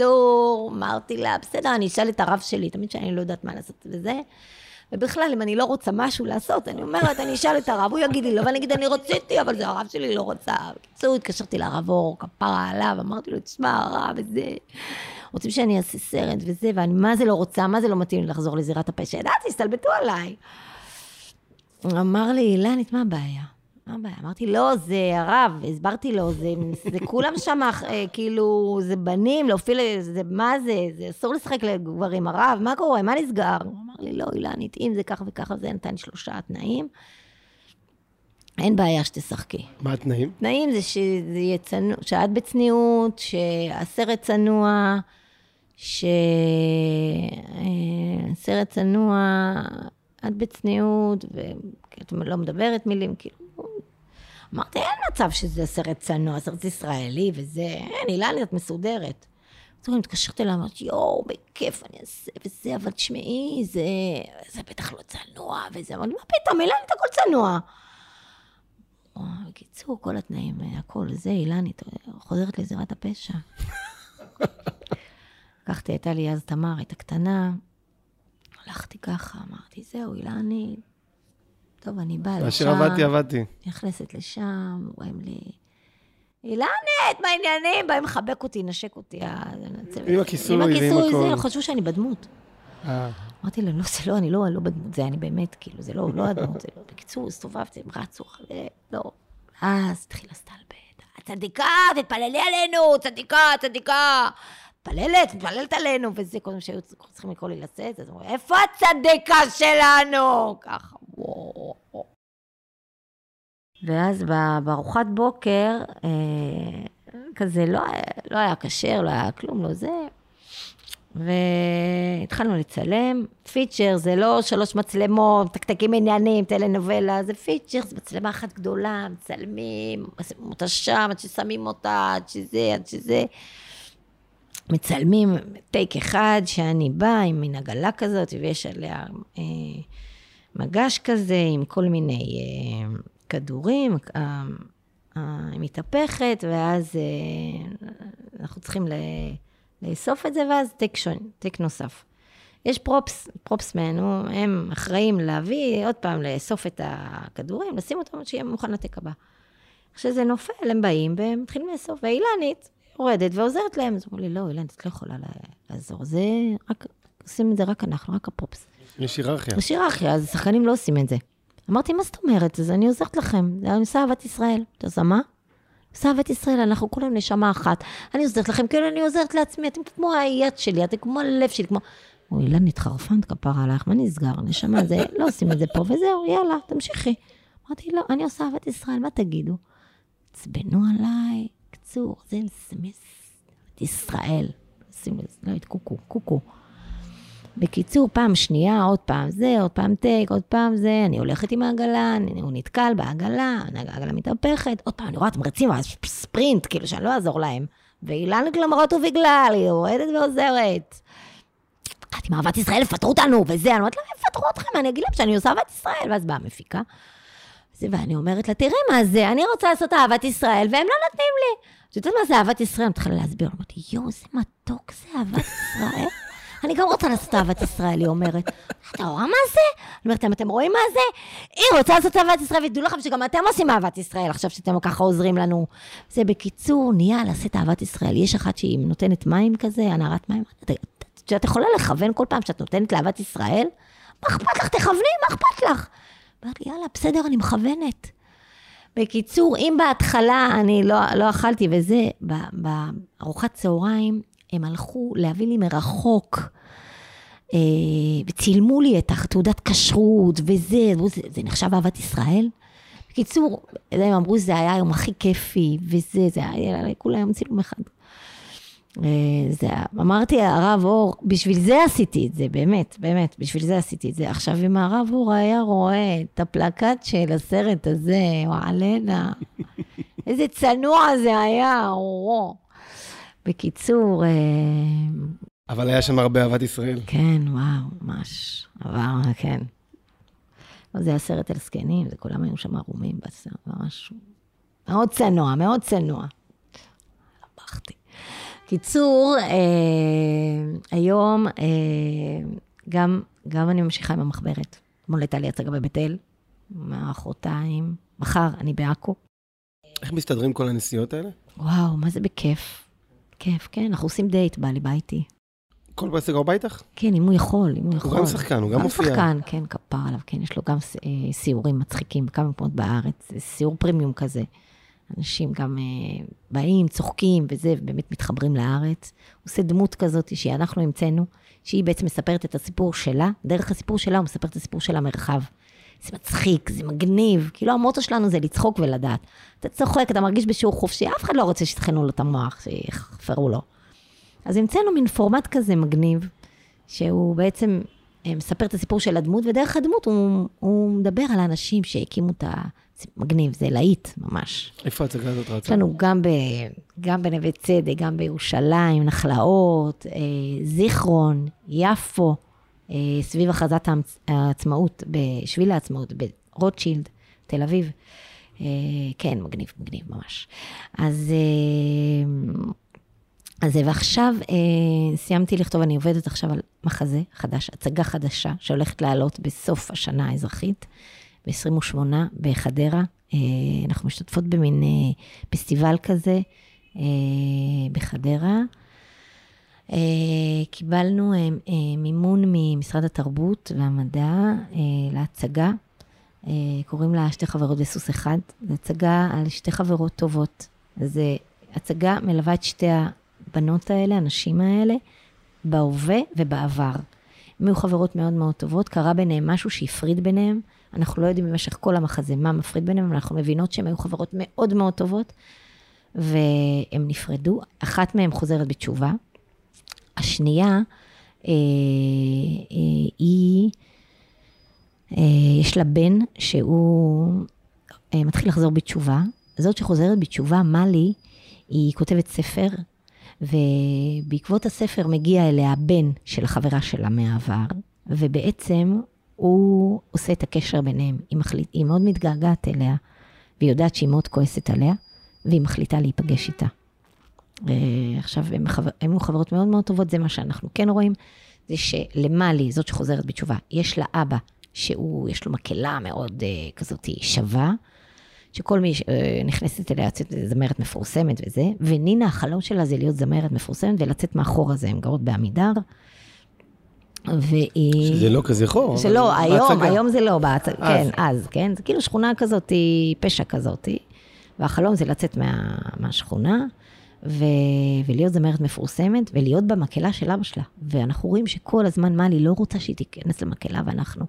בקיצור, אמרתי לה, בסדר, אני אשאל את הרב שלי, תמיד שאני לא יודעת מה לעשות וזה. ובכלל, אם אני לא רוצה משהו לעשות, אני אומרת, אני אשאל את הרב, הוא יגיד לי לא, ואני אגיד, אני רציתי, אבל זה הרב שלי לא רוצה. בקיצור, התקשרתי לרב אור, כפרה עליו, אמרתי לו, תשמע, הרב, וזה... רוצים שאני אעשה סרט וזה, ואני מה זה לא רוצה, מה זה לא מתאים לי לחזור לזירת הפשע. ידעתי, הסתלבטו עליי. אמר לי, אילנית, מה הבעיה? מה הבעיה? אמרתי, לא, זה הרב, הסברתי לו, זה, זה כולם שם, אה, כאילו, זה בנים, להופיע, זה, מה זה, זה אסור לשחק לגברים, הרב, מה קורה, מה נסגר? הוא אמר לי, לא, אילנית, אם זה ככה וככה, זה נתן שלושה תנאים. אין בעיה שתשחקי. מה התנאים? תנאים זה שזה יהיה צנוע, שאת בצניעות, שהסרט צנוע, שהסרט אה, צנוע, את בצניעות, ואת לא מדברת מילים, כאילו, אמרתי, אין מצב שזה סרט צנוע, סרט ישראלי וזה, אין, אילני, את מסודרת. אז אני מתקשרת אליי, אמרתי, יואו, בכיף, אני אעשה וזה, אבל תשמעי, זה, זה בטח לא צנוע וזה. אמרתי, מה פתאום, אילנית, הכל צנוע. בקיצור, כל התנאים, הכל, זה, אילנית, חוזרת לזירת הפשע. <laughs> לקחתי, הייתה לי אז תמר, הייתה קטנה, הלכתי ככה, אמרתי, זהו, אילנית, טוב, אני באה לשם. אשר עבדתי, עבדתי. נכנסת לשם, רואים לי, אילנת, מה העניינים? באים לחבק אותי, נשק אותי. עם הכיסוי ועם הכיסוי. זה, חשבו שאני בדמות. אה, אמרתי להם, לא, זה לא, אני לא, לא בדמות, זה אני באמת, כאילו, זה לא, לא הדמות, זה לא. בקיצור, הסתובבתי, הם רצו, לא. אז התחילה סטלבט. הצדיקה, תתפללי עלינו, צדיקה, צדיקה. מתפללת, מתפללת עלינו, וזה, כל מה שהיו צריכים לקרוא לי לצאת, אז אמרו, איפה הצדיקה שלנו? ככה, וואו. זה. והתחלנו לצלם. פיצ'ר זה לא שלוש מצלמות, מתקתקים עניינים, טלנובלה, זה פיצ'ר, זו מצלמה אחת גדולה, מצלמים, שמים אותה שם, עד ששמים אותה, עד שזה, עד שזה. מצלמים טייק אחד, שאני באה עם מין עגלה כזאת, ויש עליה אה, מגש כזה, עם כל מיני אה, כדורים, אה, אה, היא מתהפכת, ואז אה, אנחנו צריכים ל... לאסוף את זה, ואז טייק, שוט, טייק נוסף. יש props, props man, הם אחראים להביא, עוד פעם, לאסוף את הכדורים, לשים אותם עד שיהיה מוכן לטייק הבא. כשזה נופל, הם באים והם מתחילים לאסוף, והאילנית יורדת ועוזרת להם. אז אמרו לי, לא, אילנית, את לא יכולה לעזור, זה רק, עושים את זה רק אנחנו, רק הפרופס. יש היררכיה. יש היררכיה, אז שחקנים לא עושים את זה. אמרתי, מה זאת אומרת? אז אני עוזרת לכם, אני עושה אהבת ישראל. אתה יודע מה? עושה אהבת ישראל, אנחנו כולם נשמה אחת. אני עוזרת לכם, כאילו אני עוזרת לעצמי, אתם כמו היד שלי, אתם כמו הלב שלי, כמו... אוי, אילן, התחרפנת כפרה עלייך, מה נסגר? נשמה, זה, לא עושים את זה פה, וזהו, יאללה, תמשיכי. אמרתי, לא, אני עושה אהבת ישראל, מה תגידו? עצבנו עליי, קצור, זה מסמס, אהבת ישראל. שים לא, את קוקו, קוקו. בקיצור, פעם שנייה, עוד פעם זה, עוד פעם טייק, עוד פעם זה, אני הולכת עם העגלה, אני- הוא נתקל בעגלה, העגלה מתהפכת, עוד פעם, אני רואה, אתם רצים, ספרינט, כאילו שאני לא אעזור להם. ואילן למרות ובגלל, היא יורדת ועוזרת. אמרתי, מה, אהבת ישראל, יפטרו אותנו, וזה, אני אומרת להם, יפטרו אתכם, אני אגיד להם שאני עושה אהבת ישראל, ואז באה המפיקה. זה, ואני אומרת לה, תראי מה זה, אני רוצה לעשות אהבת ישראל, והם לא נותנים לי. את יודעת מה זה אהבת ישראל? אני מתחילה להסביר, אמרתי, יואו, איזה מתוק זה אהבת ישראל. <laughs> אני גם רוצה לעשות אהבת ישראל, היא אומרת. אתה רואה מה זה? אני אומרת להם, אתם רואים מה זה? היא רוצה לעשות אהבת ישראל, ותדעו לכם שגם אתם עושים אהבת ישראל, עכשיו שאתם ככה עוזרים לנו. זה בקיצור, נהיה לעשות אהבת ישראל. יש אחת שהיא נותנת מים כזה, הנערת מים. את יכולה לכוון כל פעם שאת נותנת לאהבת ישראל? מה אכפת לך? תכווני, מה אכפת לך? אמרתי, יאללה, בסדר, אני מכוונת. בקיצור, אם בהתחלה אני לא, לא אכלתי וזה, בארוחת צהריים הם הלכו להביא לי מרחוק, אה, וצילמו לי את התעודת כשרות וזה, אמרו, זה, נחשב אהבת ישראל? בקיצור, הם אמרו, זה היה היום הכי כיפי, וזה, זה היה, כולם צילום אחד. אה, זה, אמרתי, הרב אור, בשביל זה עשיתי את זה, באמת, באמת, בשביל זה עשיתי את זה. עכשיו, אם הרב אור היה רואה את הפלקט של הסרט הזה, וואלנה, איזה צנוע זה היה, אורו. בקיצור, אה, אבל היה שם הרבה אהבת ישראל. כן, וואו, ממש, עבר, כן. זה היה סרט על זקנים, זה כולם היו שם ערומים בסרט, ממש מאוד צנוע, מאוד צנוע. בכתי. קיצור, אה, היום אה, גם, גם אני ממשיכה עם המחברת. אתמול הייתה לי הצגה בבית אל, מחרתיים, מחר אני בעכו. איך מסתדרים כל הנסיעות האלה? וואו, מה זה בכיף. כיף, כן, אנחנו עושים דייט, בא לי בא איתי. כל בעסק גר איתך? כן, אם הוא יכול, אם הוא יכול. הוא גם שחקן, הוא גם מופיע. גם שחקן, כן, כפר עליו, כן, יש לו גם אה, סיורים מצחיקים בכמה מקומות בארץ, סיור פרימיום כזה. אנשים גם אה, באים, צוחקים וזה, ובאמת מתחברים לארץ. הוא עושה דמות כזאת שאנחנו המצאנו, שהיא בעצם מספרת את הסיפור שלה, דרך הסיפור שלה הוא מספר את הסיפור של המרחב. זה מצחיק, זה מגניב, כאילו המוטו שלנו זה לצחוק ולדעת. אתה צוחק, אתה מרגיש בשיעור חופשי, אף אחד לא רוצה שיטחנו לו את המוח, שיחפרו לו. אז המצאנו מין פורמט כזה מגניב, שהוא בעצם אה, מספר את הסיפור של הדמות, ודרך הדמות הוא, הוא מדבר על האנשים שהקימו את ה... מגניב, זה להיט ממש. איפה ההצגה הזאת יש רצה? לנו גם, ב, גם בנווה צדק, גם בירושלים, נחלאות, אה, זיכרון, יפו, אה, סביב הכרזת העצ- העצמאות, בשביל העצמאות, ברוטשילד, תל אביב. אה, כן, מגניב, מגניב ממש. אז, אה, אז זה, ועכשיו אה, סיימתי לכתוב, אני עובדת עכשיו על מחזה חדש, הצגה חדשה, שהולכת לעלות בסוף השנה האזרחית, ב-28 בחדרה. אה, אנחנו משתתפות במין אה, פסטיבל כזה אה, בחדרה. קיבלנו מימון ממשרד התרבות והמדע להצגה. קוראים לה שתי חברות בסוס אחד. זו הצגה על שתי חברות טובות. זו הצגה מלווה את שתי הבנות האלה, הנשים האלה, בהווה ובעבר. הן היו חברות מאוד מאוד טובות, קרה ביניהם משהו שהפריד ביניהם. אנחנו לא יודעים במשך כל המחזה מה מפריד ביניהם, אנחנו מבינות שהן היו חברות מאוד מאוד טובות, והן נפרדו. אחת מהן חוזרת בתשובה. השנייה, אה, אה, היא, אה, יש לה בן שהוא אה, מתחיל לחזור בתשובה. זאת שחוזרת בתשובה, מאלי, היא כותבת ספר, ובעקבות הספר מגיע אליה הבן של החברה שלה מהעבר, ובעצם הוא עושה את הקשר ביניהם. היא, מחליט, היא מאוד מתגעגעת אליה, והיא יודעת שהיא מאוד כועסת עליה, והיא מחליטה להיפגש איתה. אה, עכשיו, הן חבר- הן היו חברות מאוד מאוד טובות, זה מה שאנחנו כן רואים, זה שלמאלי, זאת שחוזרת בתשובה, יש לה אבא שהוא, יש לו מקהלה מאוד אה, כזאת שווה, שכל מי שנכנסת אליה יוצאת זמרת מפורסמת וזה, ונינה, החלום שלה זה להיות זמרת מפורסמת ולצאת מאחור הזה, הן גרות בעמידר. והיא... שזה לא כזה חור. זה אבל לא, היום, בהצגה. היום זה לא, בהצ... אז. כן, אז, כן, זה כאילו שכונה כזאת, פשע כזאת, והחלום זה לצאת מה, מהשכונה, ו... ולהיות זמרת מפורסמת, ולהיות במקהלה של אבא שלה. ואנחנו רואים שכל הזמן מאלי לא רוצה שהיא תיכנס למקהלה, ואנחנו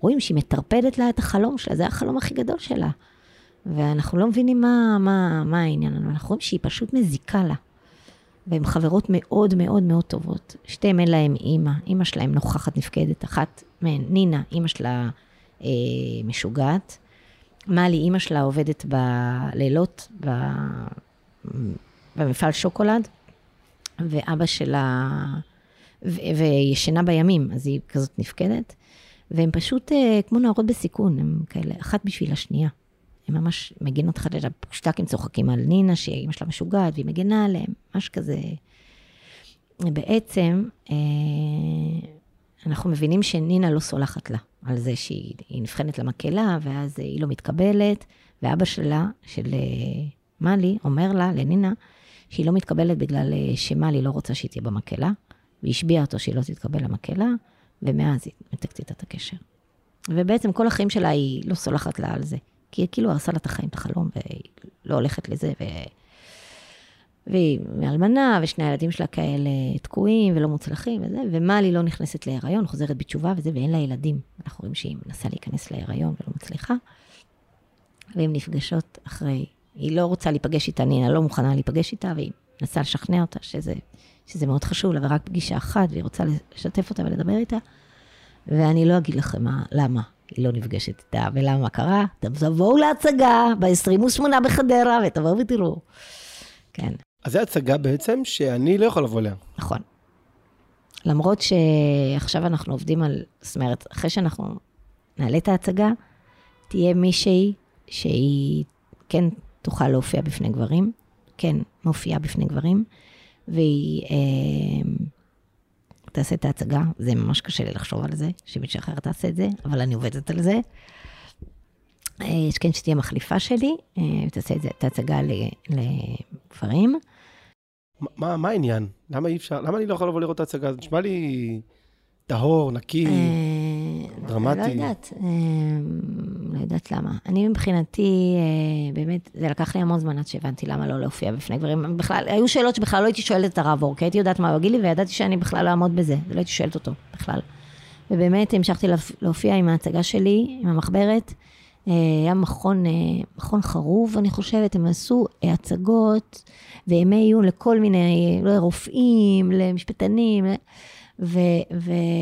רואים שהיא מטרפדת לה את החלום שלה, זה החלום הכי גדול שלה. ואנחנו לא מבינים מה, מה, מה העניין, אנחנו רואים שהיא פשוט מזיקה לה. והן חברות מאוד מאוד מאוד טובות. שתיהן אין להן אימא, אימא שלהן נוכחת נפקדת. אחת מהן, נינה, אימא שלה אה, משוגעת. מאלי, אימא שלה עובדת בלילות ב, במפעל שוקולד, ואבא שלה, ו, וישנה בימים, אז היא כזאת נפקדת. והן פשוט אה, כמו נערות בסיכון, הן כאלה, אחת בשביל השנייה. הן ממש מגינות אחת פשוט הם צוחקים על נינה, שאימא שלה משוגעת, והיא מגינה עליהם, משהו כזה. בעצם, אה, אנחנו מבינים שנינה לא סולחת לה על זה שהיא היא נבחנת למקהלה, ואז היא לא מתקבלת, ואבא שלה, של אה, מאלי, אומר לה, לנינה, שהיא לא מתקבלת בגלל אה, שמאלי לא רוצה שהיא תהיה במקהלה, והשביע אותו שהיא לא תתקבל למקהלה, ומאז היא מתקצת את הקשר. ובעצם כל החיים שלה היא לא סולחת לה על זה. כי היא כאילו הרסה לה את החיים, את החלום, והיא לא הולכת לזה, ו... והיא מאלמנה, ושני הילדים שלה כאלה תקועים ולא מוצלחים וזה, ומלי לא נכנסת להיריון, חוזרת בתשובה וזה, ואין לה ילדים. אנחנו רואים שהיא מנסה להיכנס להיריון ולא מצליחה. והן נפגשות אחרי, היא לא רוצה להיפגש איתה, נינה לא מוכנה להיפגש איתה, והיא מנסה לשכנע אותה שזה, שזה מאוד חשוב לה, ורק פגישה אחת, והיא רוצה לשתף אותה ולדבר איתה. ואני לא אגיד לכם מה, למה היא לא נפגשת איתה, ולמה מה קרה. תבואו להצגה ב-28 בחדרה, ותבואו ותראו. כן, אז זו הצגה בעצם שאני לא יכול לבוא אליה. נכון. למרות שעכשיו אנחנו עובדים על, זאת אומרת, אחרי שאנחנו נעלה את ההצגה, תהיה מישהי שהיא כן תוכל להופיע בפני גברים, כן מופיעה בפני גברים, והיא אה, תעשה את ההצגה. זה ממש קשה לי לחשוב על זה, שמישהי אחרת תעשה את זה, אבל אני עובדת על זה. אה, יש כן שתהיה מחליפה שלי, אה, ותעשה את זה, את ההצגה לגברים. מה, מה העניין? למה אי אפשר? למה אני לא יכול לבוא לראות את ההצגה? זה נשמע לי טהור, נקי. דרמטי. לא יודעת, אה, לא יודעת למה. אני מבחינתי, אה, באמת, זה לקח לי המון זמן עד שהבנתי למה לא להופיע בפני גברים. בכלל, היו שאלות שבכלל לא הייתי שואלת את הרב אור, כי הייתי יודעת מה הוא יגיד לי, וידעתי שאני בכלל לא אעמוד בזה, ולא הייתי שואלת אותו בכלל. ובאמת המשכתי להופ- להופיע עם ההצגה שלי, עם המחברת. אה, היה מכון, אה, מכון חרוב, אני חושבת, הם עשו הצגות וימי עיון לכל מיני, לא, רופאים, למשפטנים, והייתי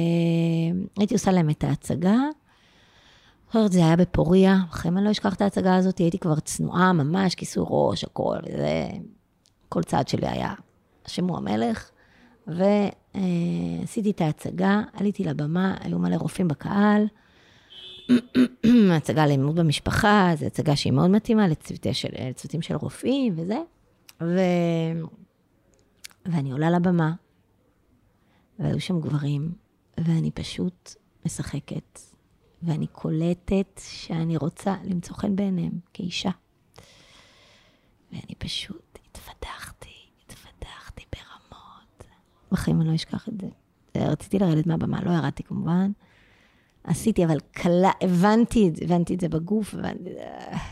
עושה להם את ההצגה. זוכרת, זה היה בפוריה, אחרי אני לא אשכח את ההצגה הזאת, הייתי כבר צנועה ממש, כיסוי ראש, הכל, וזה... כל צעד שלי היה שימוע מלך. ועשיתי את ההצגה, עליתי לבמה, היו מלא רופאים בקהל. <clears throat> הצגה לאלימות במשפחה, זו הצגה שהיא מאוד מתאימה לצוותים של, לצוותים של רופאים וזה. ו... ואני עולה לבמה, והיו שם גברים, ואני פשוט משחקת, ואני קולטת שאני רוצה למצוא חן בעיניהם כאישה. ואני פשוט התפתחתי, התפתחתי ברמות. בחיים אני לא אשכח את זה. רציתי לרדת מהבמה, לא ירדתי כמובן. עשיתי, אבל קלה, הבנתי, הבנתי את זה בגוף, הבנתי,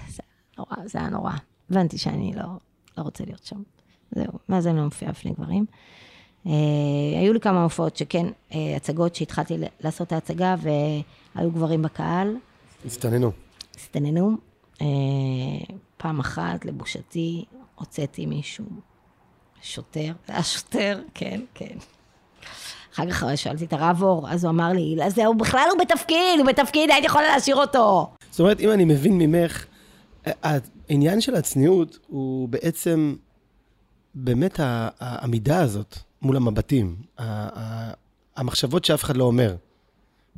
זה נורא, זה היה נורא. הבנתי שאני לא, לא רוצה להיות שם. זהו, ואז אני לא מופיעה בפני גברים. Uh, היו לי כמה הופעות שכן, uh, הצגות שהתחלתי לעשות את ההצגה והיו גברים בקהל. הסתננו. הסתננו. Uh, פעם אחת, לבושתי, הוצאתי מישהו, שוטר, זה היה שוטר, כן, כן. אחר כך שאלתי את הרב אור, אז הוא אמר לי, זה, הוא בכלל הוא בתפקיד, הוא בתפקיד, הייתי יכולה להשאיר אותו. זאת אומרת, אם אני מבין ממך, העניין של הצניעות הוא בעצם באמת העמידה הזאת מול המבטים, המחשבות שאף אחד לא אומר.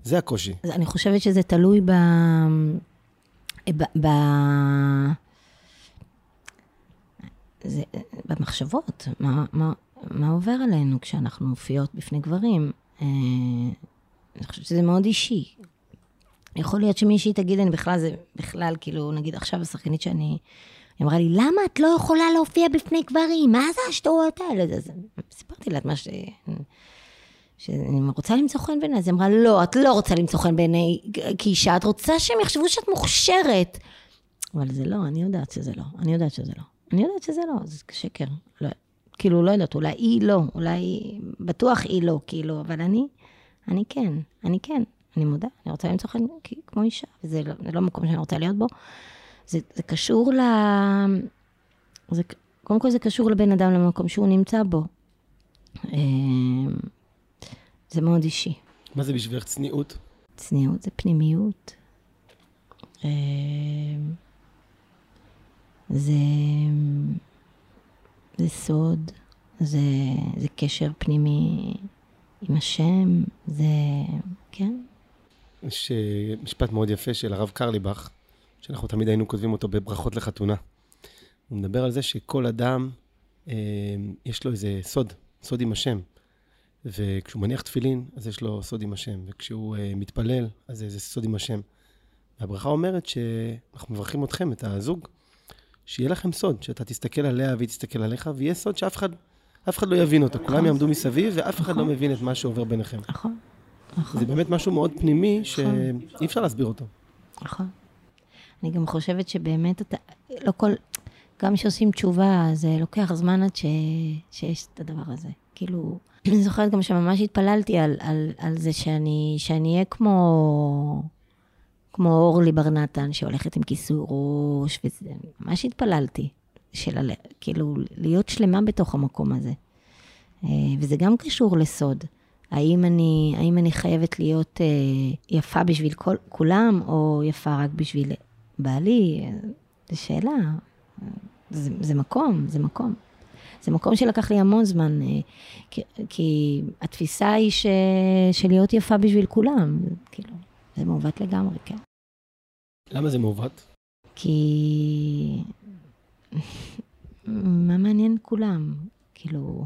זה הקושי. אז אני חושבת שזה תלוי ב... ב... ב... זה, במחשבות, מה, מה, מה עובר עלינו כשאנחנו מופיעות בפני גברים. אה, אני חושבת שזה מאוד אישי. יכול להיות שמישהי תגיד, אני בכלל, זה בכלל, כאילו, נגיד עכשיו השחקנית שאני... היא אמרה לי, למה את לא יכולה להופיע בפני גברים? מה זה השטויות האלה? אז סיפרתי לה את מה ש... שאני רוצה למצוא חן בעיניי. אז היא אמרה, לא, את לא רוצה למצוא חן בעיניי כאישה, את רוצה שהם יחשבו שאת מוכשרת. אבל זה לא, אני יודעת שזה לא. אני יודעת שזה לא. אני יודעת שזה לא, זה שקר. לא, כאילו, לא יודעת, אולי היא לא, אולי, בטוח היא לא, כאילו, אבל אני, אני כן, אני כן, אני מודה, אני רוצה למצוא חן כמו אישה, וזה לא, לא מקום שאני רוצה להיות בו. זה, זה קשור ל... זה, קודם כל זה קשור לבן אדם, למקום שהוא נמצא בו. אמ, זה מאוד אישי. מה זה בשבילך צניעות? צניעות זה פנימיות. אמ, זה, זה סוד, זה, זה קשר פנימי עם השם, זה, כן. יש אה, משפט מאוד יפה של הרב קרליבך, שאנחנו תמיד היינו כותבים אותו בברכות לחתונה. הוא מדבר על זה שכל אדם, אה, יש לו איזה סוד, סוד עם השם. וכשהוא מניח תפילין, אז יש לו סוד עם השם. וכשהוא אה, מתפלל, אז זה סוד עם השם. והברכה אומרת שאנחנו מברכים אתכם, את הזוג, שיהיה לכם סוד, שאתה תסתכל עליה והיא תסתכל עליך, ויהיה סוד שאף אחד, אף אחד לא יבין אותה. כולם יעמדו מסביב, ואף אחד לא נכון. מבין את מה שעובר ביניכם. נכון. נכון. זה באמת משהו מאוד פנימי, נכון. שאי אפשר להסביר אותו. נכון. אני גם חושבת שבאמת אתה, לא כל, גם כשעושים תשובה, זה לוקח זמן עד ש, שיש את הדבר הזה. כאילו, <clears throat> אני זוכרת גם שממש התפללתי על, על, על זה שאני, אהיה כמו... כמו אורלי בר נתן, שהולכת עם כיסוי ראש, וזה, ממש התפללתי, של, כאילו, להיות שלמה בתוך המקום הזה. אה, וזה גם קשור לסוד. האם אני, האם אני חייבת להיות אה, יפה בשביל כל, כולם, או יפה רק בשביל בעלי? זו שאלה. זה, זה מקום, זה מקום. זה מקום שלקח לי המון זמן, אה, כי, כי התפיסה היא ש, של להיות יפה בשביל כולם. כאילו, זה מעוות לגמרי, כן. למה זה מעוות? כי... <laughs> מה מעניין כולם? כאילו,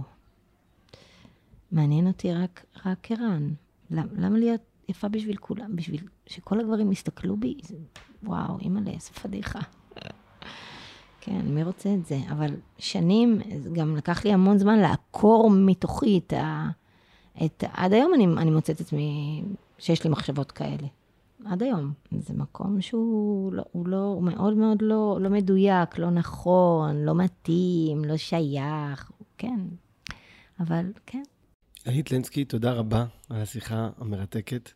מעניין אותי רק, רק ערן. למה, למה להיות יפה בשביל כולם? בשביל שכל הגברים יסתכלו בי? זה, וואו, אימא'לה, איזה פדיחה. כן, מי רוצה את זה? אבל שנים, גם לקח לי המון זמן לעקור מתוכי את ה... את, עד היום אני, אני מוצאת את עצמי שיש לי מחשבות כאלה. עד היום. זה מקום שהוא לא, הוא לא, הוא מאוד מאוד לא, לא מדויק, לא נכון, לא מתאים, לא שייך, כן. אבל כן. אילנית לנסקי, תודה רבה על השיחה המרתקת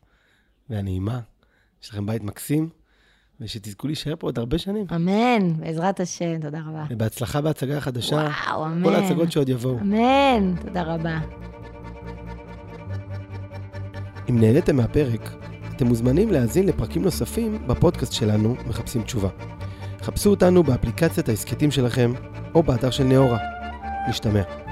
והנעימה. יש לכם בית מקסים, ושתזכו להישאר פה עוד הרבה שנים. אמן, בעזרת השם, תודה רבה. ובהצלחה בהצגה החדשה. וואו, אמן. כל ההצגות שעוד יבואו. אמן, תודה רבה. אם נהניתם מהפרק, אתם מוזמנים להאזין לפרקים נוספים בפודקאסט שלנו, מחפשים תשובה. חפשו אותנו באפליקציית ההסכתים שלכם, או באתר של נאורה. נשתמע.